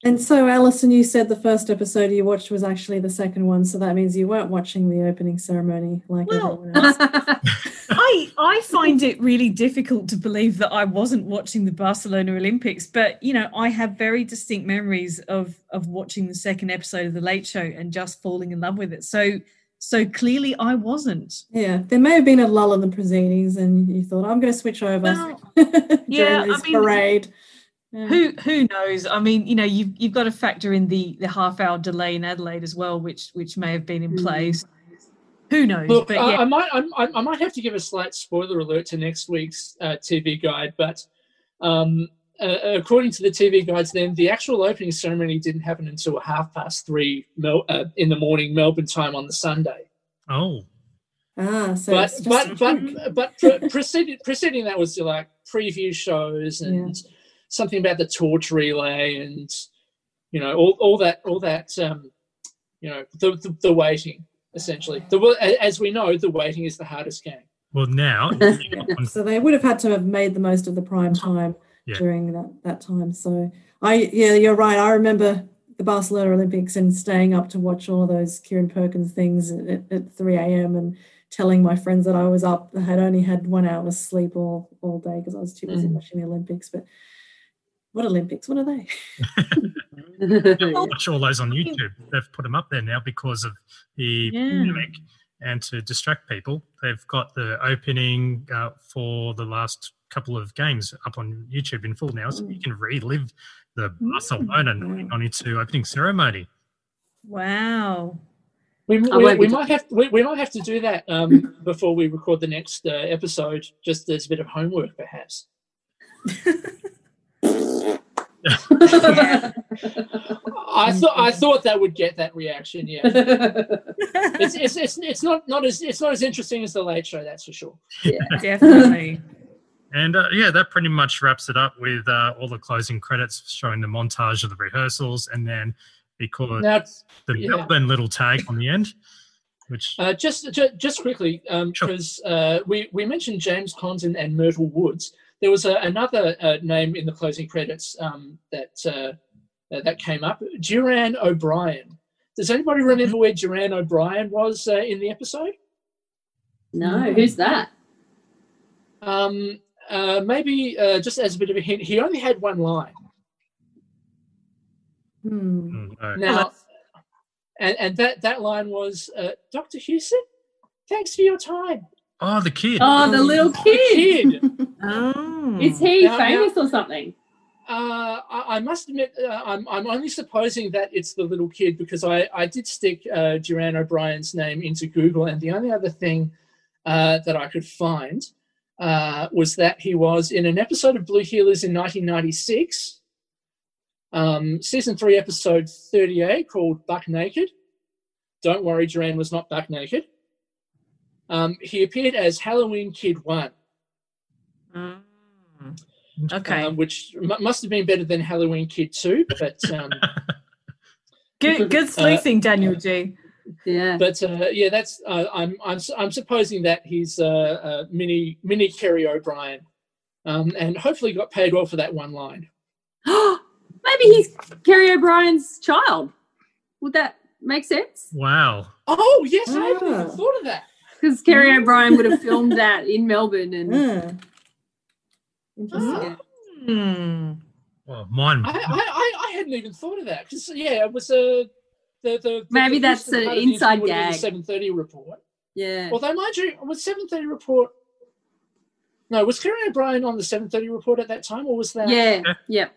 And so, Alison, you said the first episode you watched was actually the second one, so that means you weren't watching the opening ceremony like Well, everyone else. (laughs) I I find it really difficult to believe that I wasn't watching the Barcelona Olympics, but you know, I have very distinct memories of of watching the second episode of the Late Show and just falling in love with it. So so clearly I wasn't. Yeah, there may have been a lull in the proceedings, and you thought, I'm going to switch over Well, (laughs) during yeah, I this mean, parade. Yeah. who who knows? I mean, you know, you've you've got to factor in the the half hour delay in Adelaide as well, which which may have been in Mm. place. Who knows? Look, but I, yeah, I might I, I I might have to give a slight spoiler alert to next week's uh, TV guide, but um, uh, according to the TV guides, then the actual opening ceremony didn't happen until half past three Mel- uh, in the morning Melbourne time on the Sunday. Oh, Ah, so but it's just but a but but pre- (laughs) preceding preceding that was like preview shows and something about the torch relay and you know all, all that all that um, you know the, the the waiting essentially the as we know the waiting is the hardest game. well, now. (laughs) so they would have had to have made the most of the prime time Yeah. during that, that time. So I yeah, you're right. I remember the Barcelona Olympics and staying up to watch all of those Kieren Perkins things at, at 3 a.m. and telling my friends that I was up, I had only had one hour of sleep all, all day because I was too busy Mm. watching the Olympics. But what Olympics? What are they? (laughs) (laughs) Watch all those on YouTube. They've put them up there now because of the Yeah. pandemic. And to distract people, they've got the opening uh, for the last couple of games up on YouTube in full now, so you can relive the Barcelona 1992 opening ceremony. wow. We, we, we might have we, we might have to do that um, (laughs) before we record the next uh, episode, just as a bit of homework, perhaps. I (laughs) thought I thought that would get that reaction. Yeah, (laughs) it's, it's it's it's not not as it's not as interesting as the Late Show, that's for sure. Yeah, Definitely. And uh, yeah, that pretty much wraps it up with uh, all the closing credits showing the montage of the rehearsals and then because Now, the yeah. Melbourne little tag on the end, which uh, just, just just quickly, Sure. because uh, we we mentioned James Condon and Myrtle Woods. There was a, another uh, name in the closing credits um, that uh, uh, that came up, Duran O'Brien. Does anybody remember where Duran O'Brien was uh, in the episode? no, who's that? Um, uh, maybe uh, just as a bit of a hint, he only had one line. Hmm. mm, no. Now, and, and that, that line was, uh, Dr. Houston, thanks for your time. oh, the kid. Oh, the little The kid. kid. (laughs) Oh. Is he Now- now- famous or something? Uh, I, I must admit, uh, I'm, I'm only supposing that it's the little kid because I, I did stick uh, Duran O'Brien's name into Google, and the only other thing uh, that I could find uh, was that he was in an episode of Blue Heelers in 1996, um, season three, episode 38, called Buck Naked. Don't worry, Duran was not buck naked. Um, he appeared as Halloween Kid 1. Mm. Okay. Um, which m- must have been better than Halloween Kid 2, but um, (laughs) good good (laughs) sleuthing, Daniel G. Yeah. but uh, yeah, that's uh, I'm I'm s- I'm supposing that he's uh, uh, mini mini Kerry O'Brien, um, and hopefully got paid well for that one line. (gasps) Maybe he's Kerry O'Brien's child. Would that make sense? Wow. Oh yes, I haven't even Ah. thought of that. Because Kerry O'Brien would have (laughs) filmed that in Melbourne, and Yeah. Interesting. Ah. Hmm. Well, mine. I, I, I, I hadn't even thought of that because yeah, it was a the, the Maybe the that's an the inside interview would have been the gag. Seven thirty report. yeah, Although, mind you, was seven thirty report. No, was Kerry O'Brien on the seven thirty report at that time, or was that? yeah, yeah.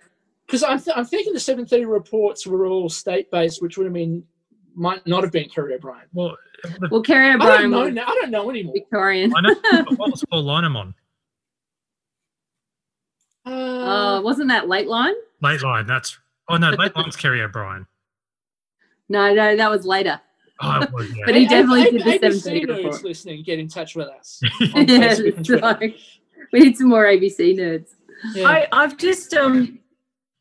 Because I'm, th- I'm thinking the seven thirty reports were all state based, which would have been might not have been Kerry O'Brien. Well, (laughs) Well, Kerry I don't O'Brien know. was Now. I don't know anymore. Victorian. I know. (laughs) what was Paul Lyneham on? Oh, Uh, wasn't that Lateline? Late line. That's. Oh no, Lateline's Kerry O'Brien. No, no, that was later. Oh, was, yeah. But he A- definitely A- did the ABC 7:30 nerds report. listening, get in touch with us. (laughs) (laughs) yeah, Facebook and it's Twitter. like, we need some more ABC nerds. Yeah. I, I've just um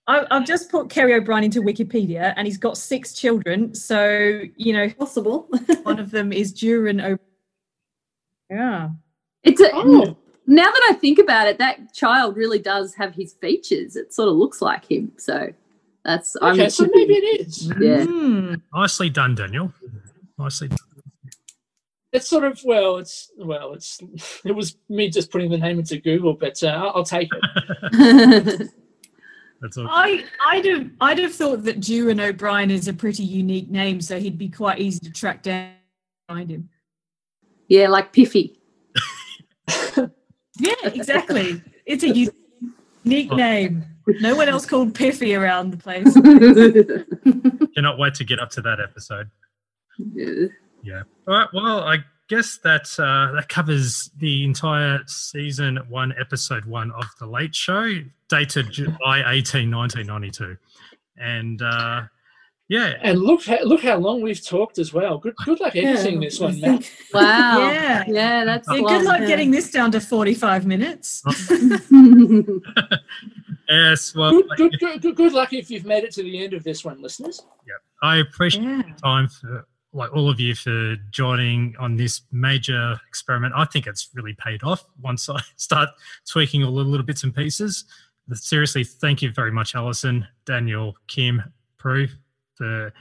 I, I've just put Kerry O'Brien into Wikipedia and he's got six children. So, you know, Possible. (laughs) one of them is Duran O'Brien. Yeah. It's a, oh, now that I think about it, that child really does have his features. It sort of looks like him. So that's I'm okay, so maybe it is. Yeah. Hmm. Nicely done, Daniel. Nicely done. It's sort of well, it's well, it's it was me just putting the name into Google, but uh, I'll, I'll take it. (laughs) That's all. I I'd have I'd have thought that Duran O'Brien is a pretty unique name, so he'd be quite easy to track down find him. yeah, like Piffy. (laughs) Yeah, exactly. It's a unique name. No one else called Piffy around the place. (laughs) Cannot wait to get up to that episode. Yeah. Yeah. All right. Well, I guess that uh, that covers the entire season one, episode one of the Late Show, dated July 18, 1992. And uh, yeah, and look, how, look how long we've talked as well. Good, good luck editing this one, (laughs) Matt. Wow. Yeah. Yeah, that's Yeah, long. good luck Yeah. getting this down to 45 minutes. (laughs) yes. Well, Good, good, good, good, good luck if you've made it to the end of this one, listeners. Yeah, I appreciate Yeah. the time for like all of you for joining on this major experiment. I think it's really paid off once I (laughs) start tweaking all the little bits and pieces. But seriously, thank you very much, Alison, Daniel, Kim, Prue, for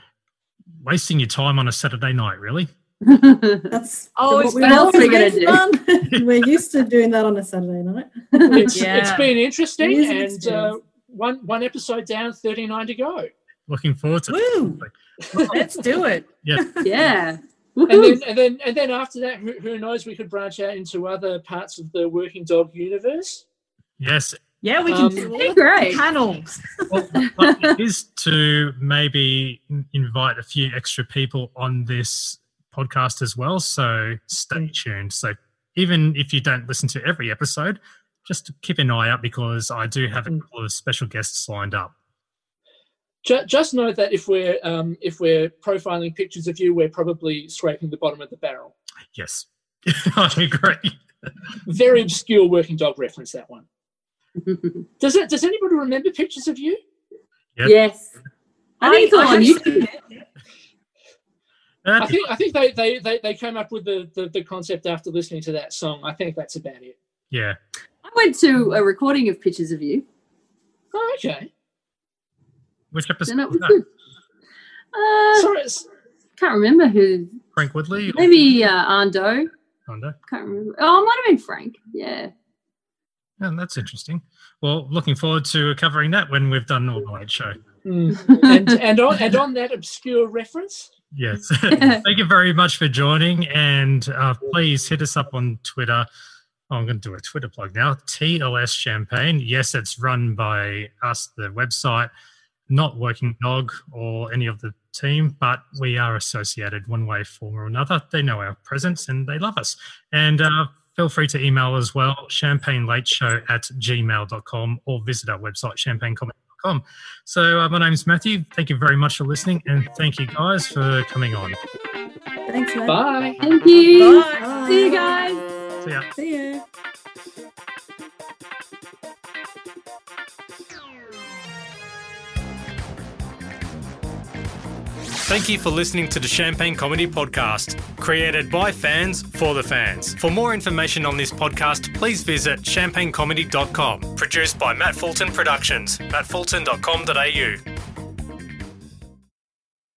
wasting your time on a Saturday night. Really, That's Oh, what it's we've what else always we gonna done. (laughs) We're used to doing that on a Saturday night. It's, Yeah. it's been interesting, It is an and uh, one one episode down, thirty nine to go. looking forward to it. (laughs) Let's do it. yeah. (laughs) And then, and then, and then after that, who, who knows? We could branch out into other parts of the Working Dog universe. Yes, Yeah, we can Um, do all great. panels. well, but it is to maybe invite a few extra people on this podcast as well. So stay tuned. So even if you don't listen to every episode, just keep an eye out because I do have a couple of special guests lined up. Just know that if we're um, if we're profiling pictures of you, we're probably scraping the bottom of the barrel. Yes, (laughs) I agree. Very obscure Working Dog reference. That one. (laughs) Does it? Does anybody remember pictures of you? Yep. Yes. I think it's all on YouTube. Seen it. I think I think they they, they, they came up with the, the the concept after listening to that song. I think that's about it. yeah, I went to a recording of pictures of you, Oh, okay. which episode and it was was that? good. Uh, Sorry, it's- can't remember who. Frank Woodley? or Maybe uh, Ando. Ando? Can't remember. Oh, it might have been Frank. Yeah. Yeah, that's interesting. Well, looking forward to covering that when we've done all the late show. Mm. and and on and on that obscure reference. Yes. (laughs) Thank you very much for joining. And uh, please hit us up on Twitter. Oh, I'm going to do a Twitter plug now. TLS Champagne. Yes, it's run by us, the website, not Working Dog or any of the team, but we are associated one way, form, or another. They know our presence and they love us. And uh, feel free to email as well, champagnelateshow at gmail.com or visit our website, champagnecomedy.com. So uh, my name is Matthew. Thank you very much for listening and thank you guys for coming on. Thanks, man. Bye. Thank you. Bye. See you guys. See ya. See ya. Thank you for listening to the Champagne Comedy Podcast, created by fans for the fans. For more information on this podcast, please visit champagnecomedy.com. Produced by Matt Fulton Productions, mattfulton.com.au.